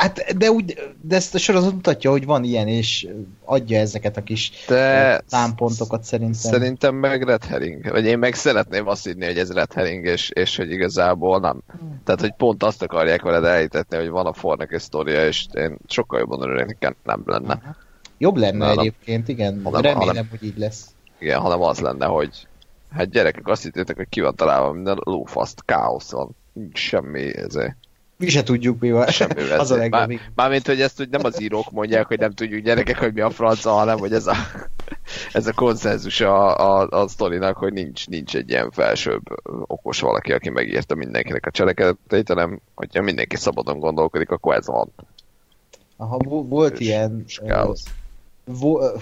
Hát, de, úgy, de ezt a sorozat mutatja, hogy van ilyen, és adja ezeket a kis de támpontokat szerintem. Szerintem meg Red Herring. Vagy én meg szeretném azt írni, hogy ez Red Herring, és, és hogy igazából nem. Tehát, hogy pont azt akarják veled elhitetni, hogy van a Fornak egy sztoria, és én sokkal jobban örülnék, nem lenne. Jobb lenne hanem, egyébként, igen. Hanem, Remélem, hanem, hogy így lesz. Igen, hanem az lenne, hogy hát gyerekek, azt hittétek, hogy ki van találva minden lófaszt, káosz van. Semmi ezért mi se tudjuk, mi van. Semmi *laughs* az a legjobb. Már, mármint, hogy ezt hogy nem az írók mondják, hogy nem tudjuk gyerekek, hogy mi a franca, hanem hogy ez a, *laughs* ez a konszenzus a, a, a sztorinak, hogy nincs, nincs egy ilyen felsőbb okos valaki, aki megírta mindenkinek a cselekedeteit, hanem hogyha mindenki szabadon gondolkodik, akkor ez van. Aha, volt és, ilyen... És uh,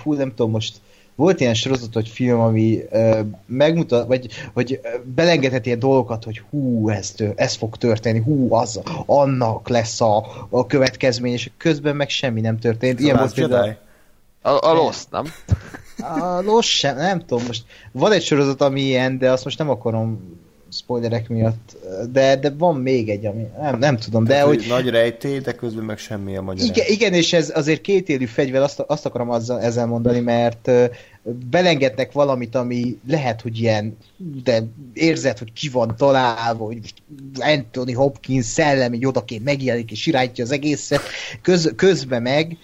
hú, nem tudom, most volt ilyen sorozat, hogy film, ami uh, megmutat, vagy, vagy belengedhet ilyen dolgokat, hogy hú, ez, ez fog történni, hú, az, annak lesz a, a következmény, és közben meg semmi nem történt. Ilyen volt például... A, a Lost, nem? A Lost sem, nem tudom, most van egy sorozat, ami ilyen, de azt most nem akarom spoilerek miatt, de, de van még egy, ami nem, nem tudom, de Tehát, hogy... Nagy rejtély, de közben meg semmi a magyar. Igen, igen, és ez azért kétélű fegyver, azt, azt akarom azzal, ezzel mondani, mert belengednek valamit, ami lehet, hogy ilyen, de érzed, hogy ki van találva, hogy Anthony Hopkins szellemi odaként megjelenik és irányítja az egészet, Köz, közben meg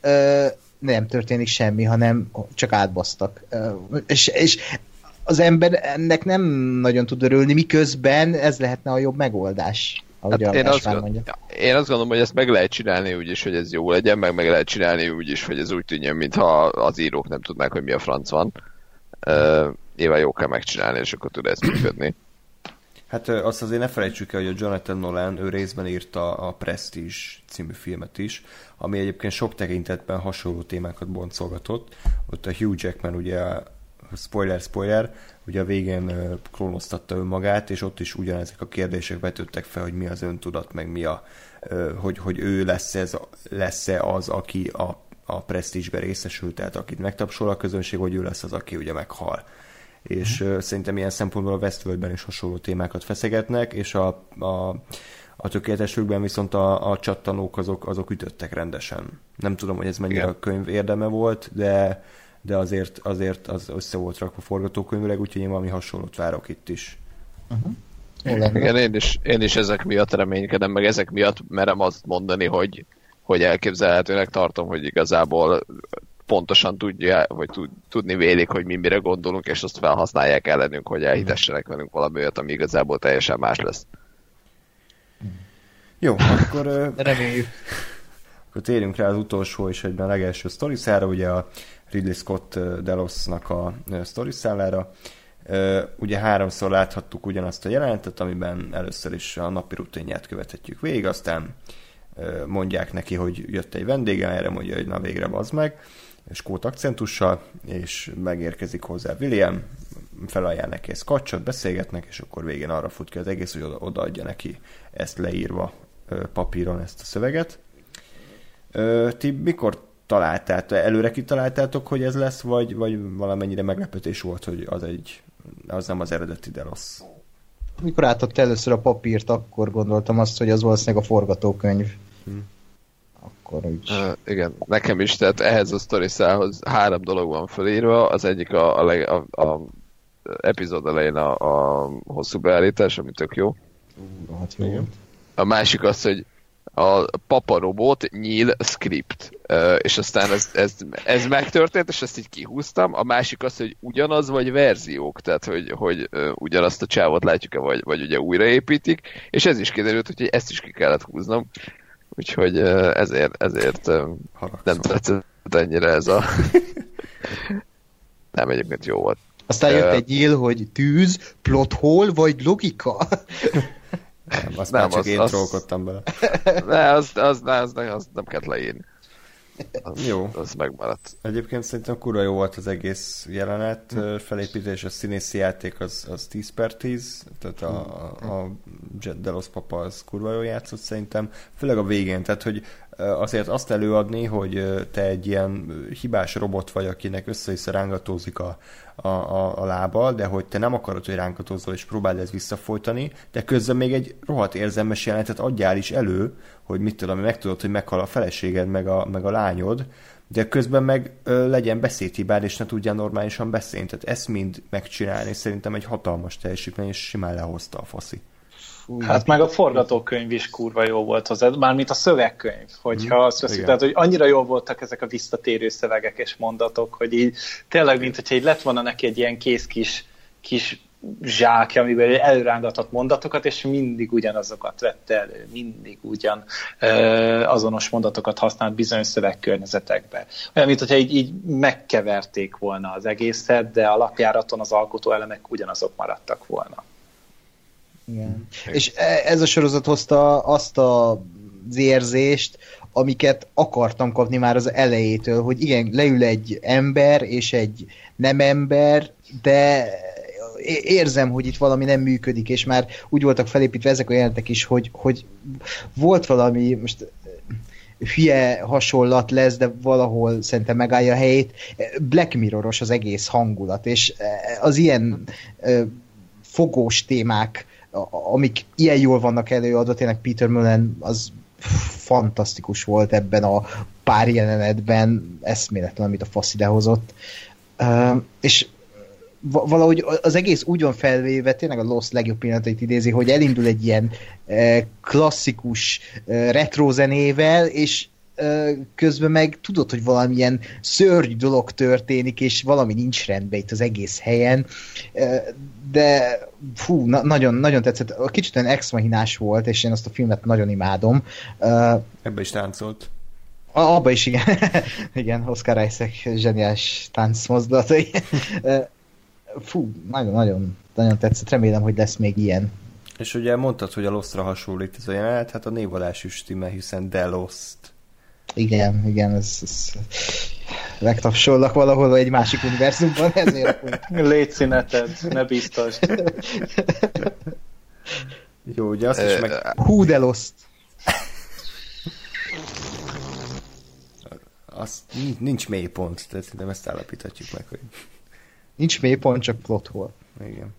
ö, nem történik semmi, hanem csak átbasztak. És, és az ember ennek nem nagyon tud örülni, miközben ez lehetne a jobb megoldás. Hát én, azt gond, én azt gondolom, hogy ezt meg lehet csinálni úgy is, hogy ez jó legyen, meg meg lehet csinálni úgy is, hogy ez úgy tűnjön, mintha az írók nem tudnák, hogy mi a franc van. Uh, nyilván jó kell megcsinálni, és akkor tud ez működni. Hát azt azért ne felejtsük el, hogy a Jonathan Nolan ő részben írta a Prestige című filmet is, ami egyébként sok tekintetben hasonló témákat boncolgatott. Ott a Hugh Jackman ugye spoiler, spoiler, ugye a végén klónoztatta önmagát, és ott is ugyanezek a kérdések vetődtek fel, hogy mi az öntudat, meg mi a, hogy, hogy ő lesz ez, lesz-e az, aki a, a presztízsbe részesül, tehát akit megtapsol a közönség, hogy ő lesz az, aki ugye meghal. És mm. szerintem ilyen szempontból a Westworldben is hasonló témákat feszegetnek, és a, a, a tökéletesükben viszont a, a csattanók azok, azok ütöttek rendesen. Nem tudom, hogy ez mennyire Igen. a könyv érdeme volt, de de azért, azért az össze volt rakva forgatókönyvileg, úgyhogy én valami hasonlót várok itt is. Uh-huh. Igen, én is, én is ezek miatt reménykedem, meg ezek miatt merem azt mondani, hogy, hogy elképzelhetőnek tartom, hogy igazából pontosan tudja, vagy tud, tudni vélik, hogy mi mire gondolunk, és azt felhasználják ellenünk, hogy elhitessenek velünk valami olyat, ami igazából teljesen más lesz. Jó, akkor... Reméljük. Akkor térjünk rá az utolsó és egyben legelső sztoriszára, ugye a Ridley Scott Delosnak a sztoriszálára. Ugye háromszor láthattuk ugyanazt a jelentet, amiben először is a napi rutinját követhetjük végig, aztán mondják neki, hogy jött egy vendége, erre mondja, hogy na végre bazd meg, skót akcentussal, és megérkezik hozzá William, felajánl neki egy kacsot, beszélgetnek, és akkor végén arra fut ki az egész, hogy oda, odaadja neki ezt leírva papíron ezt a szöveget. Ti mikor találtátok, előre kitaláltátok, hogy ez lesz, vagy, vagy valamennyire meglepetés volt, hogy az egy, az nem az eredeti Delos? Mikor átadta először a papírt, akkor gondoltam azt, hogy az valószínűleg a forgatókönyv. Hm. Akkor úgy. Uh, igen, nekem is, tehát ehhez a story szához három dolog van felírva, az egyik a, a, leg, a, a epizód elején a, a hosszú beállítás, ami tök jó. Uh, hát jó. A másik az, hogy a paparobot nyíl script. És aztán ez, ez, ez megtörtént, és ezt így kihúztam. A másik az, hogy ugyanaz vagy verziók, tehát hogy, hogy ugyanazt a csávot látjuk-e, vagy, vagy ugye újraépítik, és ez is kiderült, hogy ezt is ki kellett húznom. Úgyhogy ezért, ezért nem tetszett ennyire ez a... nem, egyébként jó volt. Aztán jött egy íl, hogy tűz, plot hole, vagy logika. Nem, azt nem, már csak az, én az... trollkodtam bele. *laughs* Ne, az, az, az, az, az nem kellett leírni. Az, jó. Az megmaradt. Egyébként szerintem kurva jó volt az egész jelenet hm. felépítés, a színészi játék az, az 10 per 10, tehát a, a, a Jet Delos papa az kurva jól játszott szerintem, főleg a végén, tehát hogy azért azt előadni, hogy te egy ilyen hibás robot vagy, akinek össze-vissza rángatózik a, a, a, a lába, de hogy te nem akarod, hogy rángatózzol és próbáld ezt visszafolytani, de közben még egy rohadt érzelmes jelenetet adjál is elő, hogy mit tudom, megtudod, hogy meghal a feleséged, meg a, meg a lányod, de közben meg ö, legyen beszédhibád, és ne tudjál normálisan beszélni. Tehát ezt mind megcsinálni szerintem egy hatalmas teljesítmény, és simán lehozta a faszi. Fúj. Hát meg a forgatókönyv is kurva jó volt hozzá, mármint a szövegkönyv, hogyha mm, azt veszik, tehát hogy annyira jól voltak ezek a visszatérő szövegek és mondatok, hogy így tényleg, mint hogyha így lett volna neki egy ilyen kész kis, kis zsákja, amiben előrángatott mondatokat, és mindig ugyanazokat vette elő, mindig ugyan ö, azonos mondatokat használt bizonyos szövegkörnyezetekbe. Olyan, mint hogyha így, így megkeverték volna az egészet, de alapjáraton az alkotó elemek ugyanazok maradtak volna. Igen. És e, ez a sorozat hozta azt a, az érzést, amiket akartam kapni már az elejétől, hogy igen, leül egy ember és egy nem ember, de érzem, hogy itt valami nem működik, és már úgy voltak felépítve ezek a jelentek is, hogy, hogy volt valami, most hülye hasonlat lesz, de valahol szerintem megállja a helyét. Black Mirroros az egész hangulat, és az ilyen fogós témák amik ilyen jól vannak előadva, tényleg Peter Mullen az fantasztikus volt ebben a pár jelenetben, eszméletlen, amit a fasz idehozott. Uh, és valahogy az egész úgy van felvéve, tényleg a Lost legjobb pillanatait idézi, hogy elindul egy ilyen klasszikus retro zenével, és közben meg tudod, hogy valamilyen szörny dolog történik, és valami nincs rendben itt az egész helyen, de fú, na- nagyon, nagyon tetszett. Kicsit olyan ex volt, és én azt a filmet nagyon imádom. Ebbe is táncolt. Abba is, igen. *laughs* igen, Oscar Isaac zseniás táncmozdulatai. Fú, nagyon, nagyon, nagyon tetszett. Remélem, hogy lesz még ilyen. És ugye mondtad, hogy a Lostra hasonlít ez a jelenet, hát a névadás is stimmel, hiszen The Lost. Igen, igen, ez, ez megtapsollak valahol egy másik univerzumban, ezért *laughs* Légy színeted, ne biztos. Jó, ugye azt is meg... Who the lost? Az, nincs mélypont, tehát szerintem ezt állapíthatjuk meg, hogy... Nincs mélypont, csak plot hole. Igen.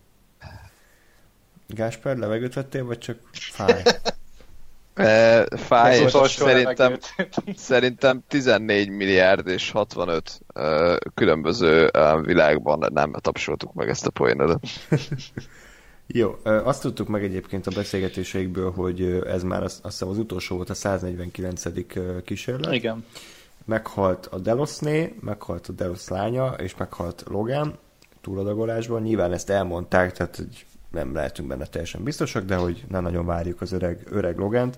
Gásper, levegőt vettél, vagy csak fáj? *laughs* E, fáj, és szerintem, *laughs* szerintem 14 milliárd és 65 uh, különböző uh, világban nem tapsoltuk meg ezt a poénodat. *laughs* Jó, azt tudtuk meg egyébként a beszélgetéseikből, hogy ez már azt, azt hiszem az utolsó volt, a 149. kísérlet. Igen. Meghalt a Delosné, meghalt a Delos lánya, és meghalt Logan túladagolásban. Nyilván ezt elmondták, tehát hogy nem lehetünk benne teljesen biztosak, de hogy nem nagyon várjuk az öreg, öreg Logent.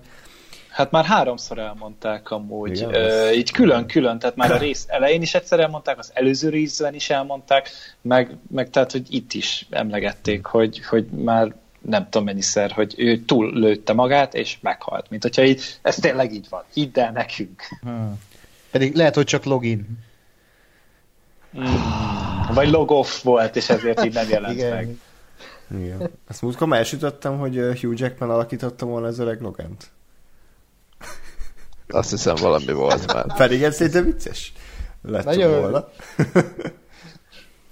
Hát már háromszor elmondták amúgy, Igen, ö, így külön-külön, tehát már a *coughs* rész elején is egyszer elmondták, az előző részben is elmondták, meg, meg tehát, hogy itt is emlegették, hogy, hogy már nem tudom mennyiszer, hogy ő túl lőtte magát, és meghalt. Mint hogyha így, ez tényleg így van. Hidd el nekünk. Hmm. Pedig lehet, hogy csak login. Hmm. Vagy log off volt, és ezért így nem jelent Igen. meg. Igen. *laughs* Ezt múltkor már elsütöttem, hogy Hugh Jackman alakította volna az öreg Logant. Azt hiszem valami volt már. *laughs* Pedig ez szerintem vicces. Lett Nagyon volna.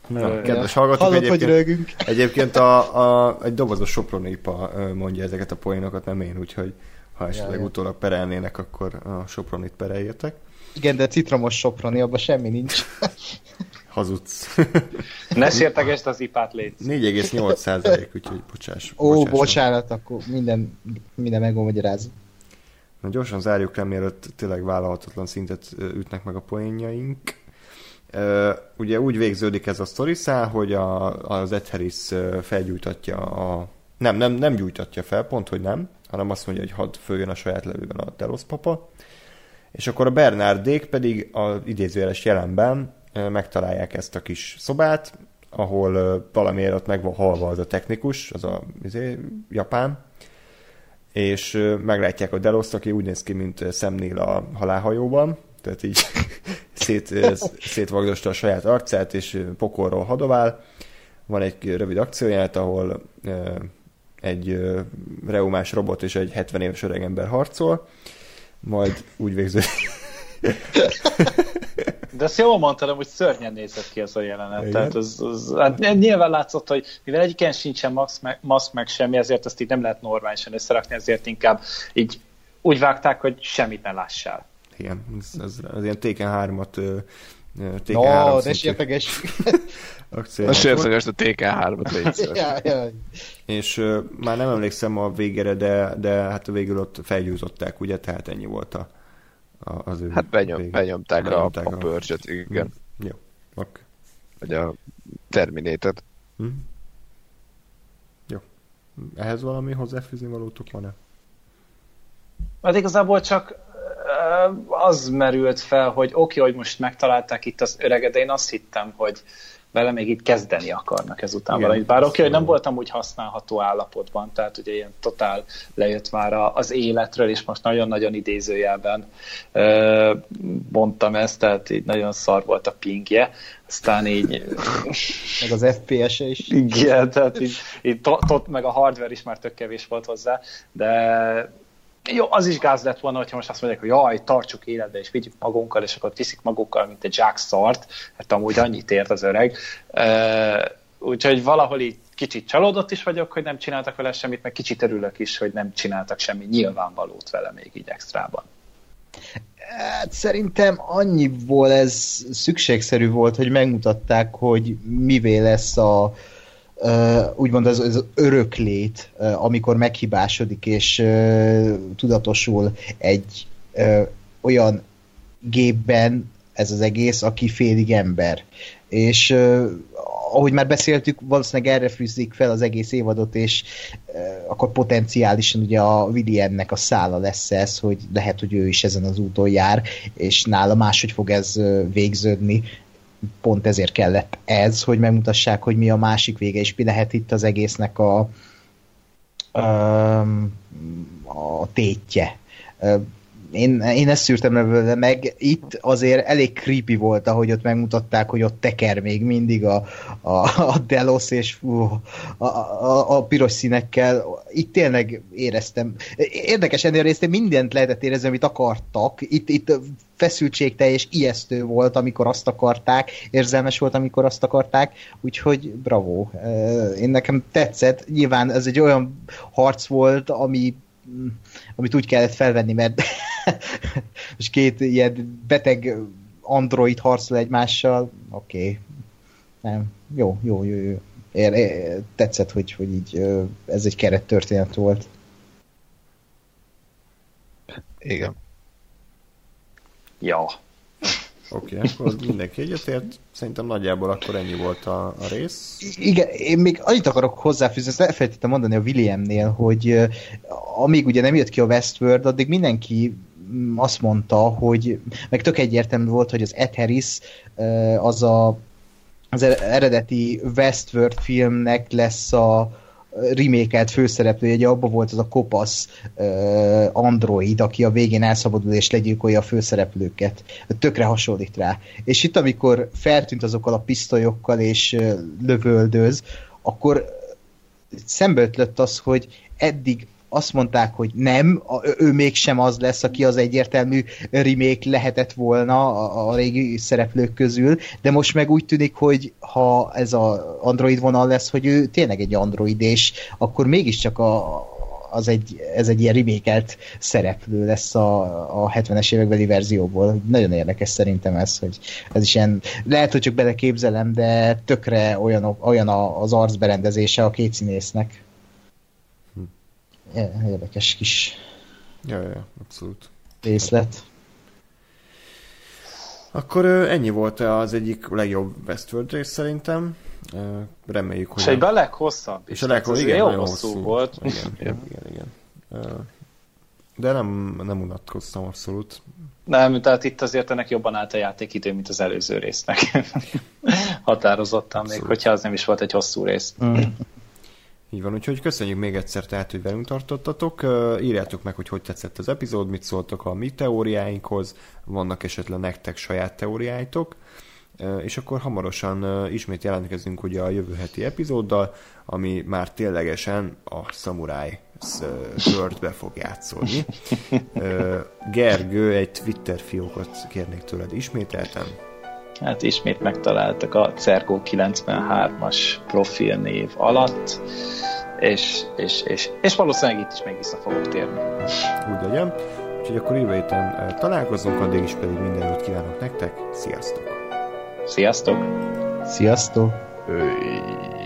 Na, kedves hallgatók, Hallott, egyébként, hogy *laughs* egyébként a, a, egy dobozos Sopronipa mondja ezeket a poénokat, nem én, úgyhogy ha esetleg ja, utólag perelnének, akkor a Sopronit pereljetek. Igen, de citromos Soproni, abban semmi nincs. Hazudsz. Ne sértegesd az ipát, légy. 4,8 százalék, úgyhogy bocsáss. Ó, bocsáss, bocsánat, akkor minden, minden meg magyarázni. Na gyorsan zárjuk le, mielőtt tényleg vállalhatatlan szintet ütnek meg a poénjaink. Uh, ugye úgy végződik ez a sztoriszá, hogy a, az Ed Harris felgyújtatja a... Nem, nem, nem gyújtatja fel, pont, hogy nem, hanem azt mondja, hogy hadd följön a saját levőben a Delos papa. És akkor a Bernardék pedig az idézőjeles jelenben megtalálják ezt a kis szobát, ahol valamiért ott meg van halva az a technikus, az a izé, japán, és meglátják a Deloszt, aki úgy néz ki, mint Szemnél a halálhajóban, tehát így *laughs* szét, *laughs* szétvagdosta a saját arcát, és pokolról hadovál. Van egy rövid akcióját, ahol egy reumás robot és egy 70 éves öregember harcol, majd úgy végződik. *laughs* De ezt jól mondtad, hogy szörnyen nézett ki ez a jelenet. Igen. Tehát az, az, hát nyilván látszott, hogy mivel egyiken sincsen maszk meg, maszk meg semmi, ezért ezt így nem lehet normálisan összerakni, ezért inkább így úgy vágták, hogy semmit ne lássál. Igen, ez, ez, az ilyen Taken 3-at TK3 no, de sérteges. *laughs* a sérteges a TK3-at ja, ja. És uh, már nem emlékszem a végére, de, de hát végül ott felgyújtották, ugye? Tehát ennyi volt a, a, az ő Hát benyom, benyomták, benyomták a, a, a pörcsöt, igen. Mm. Jó, ok. Vagy a terminétet. Mm. Jó. Ehhez valami hozzáfűzni valótok van-e? Hát igazából csak az merült fel, hogy oké, okay, hogy most megtalálták itt az öreget, de én azt hittem, hogy vele még itt kezdeni akarnak ezután Igen, valamit. Bár oké, okay, hogy nem voltam úgy használható állapotban, tehát ugye ilyen totál lejött már az életről, és most nagyon-nagyon idézőjelben ö, mondtam ezt, tehát így nagyon szar volt a pingje, aztán így... meg az FPS-e is. Igen, tehát így, így tot, tot, meg a hardware is már tök kevés volt hozzá, de jó, az is gáz lett volna, hogyha most azt mondják, hogy jaj, tartsuk életbe, és vigyük magunkkal, és akkor viszik magukkal, mint egy Jack szart, hát amúgy annyit ért az öreg. Úgyhogy valahol így kicsit csalódott is vagyok, hogy nem csináltak vele semmit, meg kicsit örülök is, hogy nem csináltak semmi nyilvánvalót vele még így extrában. Hát szerintem annyiból ez szükségszerű volt, hogy megmutatták, hogy mivé lesz a, úgymond ez, ez öröklét, amikor meghibásodik, és tudatosul egy olyan gépben ez az egész, aki félig ember. És ahogy már beszéltük, valószínűleg erre fűzik fel az egész évadot, és akkor potenciálisan ugye a Williamnek a szála lesz ez, hogy lehet, hogy ő is ezen az úton jár, és nála máshogy fog ez végződni, pont ezért kellett ez, hogy megmutassák, hogy mi a másik vége, és mi lehet itt az egésznek a, a, a tétje én, én ezt szűrtem le meg itt azért elég creepy volt, ahogy ott megmutatták, hogy ott teker még mindig a, a, a Delos, és fú, a, a, a piros színekkel. Itt tényleg éreztem. Érdekes ennél részt, mindent lehetett érezni, amit akartak. Itt, itt feszültségteljes, ijesztő volt, amikor azt akarták, érzelmes volt, amikor azt akarták, úgyhogy bravo. Én nekem tetszett. Nyilván ez egy olyan harc volt, ami amit úgy kellett felvenni, mert *laughs* most két ilyen beteg android harcol egymással, oké. Okay. Nem, jó, jó, jó, jó. Ér, ér, tetszett, hogy, hogy így ez egy keret történet volt. Igen. Ja. Oké, okay, akkor mindenki egyetért. Szerintem nagyjából akkor ennyi volt a, a rész. Igen, én még annyit akarok hozzáfűzni, ezt elfelejtettem mondani a Williamnél, hogy amíg ugye nem jött ki a Westworld, addig mindenki azt mondta, hogy meg tök egyértelmű volt, hogy az Ed Harris az a az eredeti Westworld filmnek lesz a, remékelt főszereplője, ugye abban volt az a kopasz uh, android, aki a végén elszabadul és legyilkolja a főszereplőket. Tökre hasonlít rá. És itt, amikor feltűnt azokkal a pisztolyokkal és uh, lövöldöz, akkor szembe ötlött az, hogy eddig azt mondták, hogy nem, ő mégsem az lesz, aki az egyértelmű remake lehetett volna a, a régi szereplők közül, de most meg úgy tűnik, hogy ha ez az Android vonal lesz, hogy ő tényleg egy Android, és akkor mégiscsak a, az egy, ez egy ilyen remékelt szereplő lesz a, a 70-es évekbeli verzióból. Nagyon érdekes szerintem ez, hogy ez is ilyen, lehet, hogy csak beleképzelem, de tökre olyan, olyan az arcberendezése a két színésznek érdekes kis ja, ja, abszolút. részlet. Akkor ennyi volt az egyik legjobb Westworld rész szerintem. Reméljük, hogy... És egyben a leghosszabb. És a leghosszabb, igen, nagyon hosszú, hosszú volt. Igen, igen, *laughs* igen, igen. De nem, nem unatkoztam abszolút. Nem, tehát itt azért ennek jobban állt a játékidő, mint az előző résznek. *laughs* Határozottan, abszolút. még hogyha az nem is volt egy hosszú rész. Mm. Így van, úgyhogy köszönjük még egyszer tehát, hogy velünk tartottatok. Írjátok meg, hogy hogy tetszett az epizód, mit szóltok a mi teóriáinkhoz, vannak esetleg nektek saját teóriáitok. és akkor hamarosan ismét jelentkezünk ugye a jövő heti epizóddal, ami már ténylegesen a szamuráj körtbe fog játszolni. Gergő, egy Twitter fiókot kérnék tőled ismételten. Hát ismét megtaláltak a Cergo 93-as profilnév alatt, és, és, és, és valószínűleg itt is meg vissza fogok térni. Úgy legyen. Úgyhogy akkor jövő héten találkozunk, addig is pedig minden jót kívánok nektek. Sziasztok! Sziasztok! Sziasztok! Öy.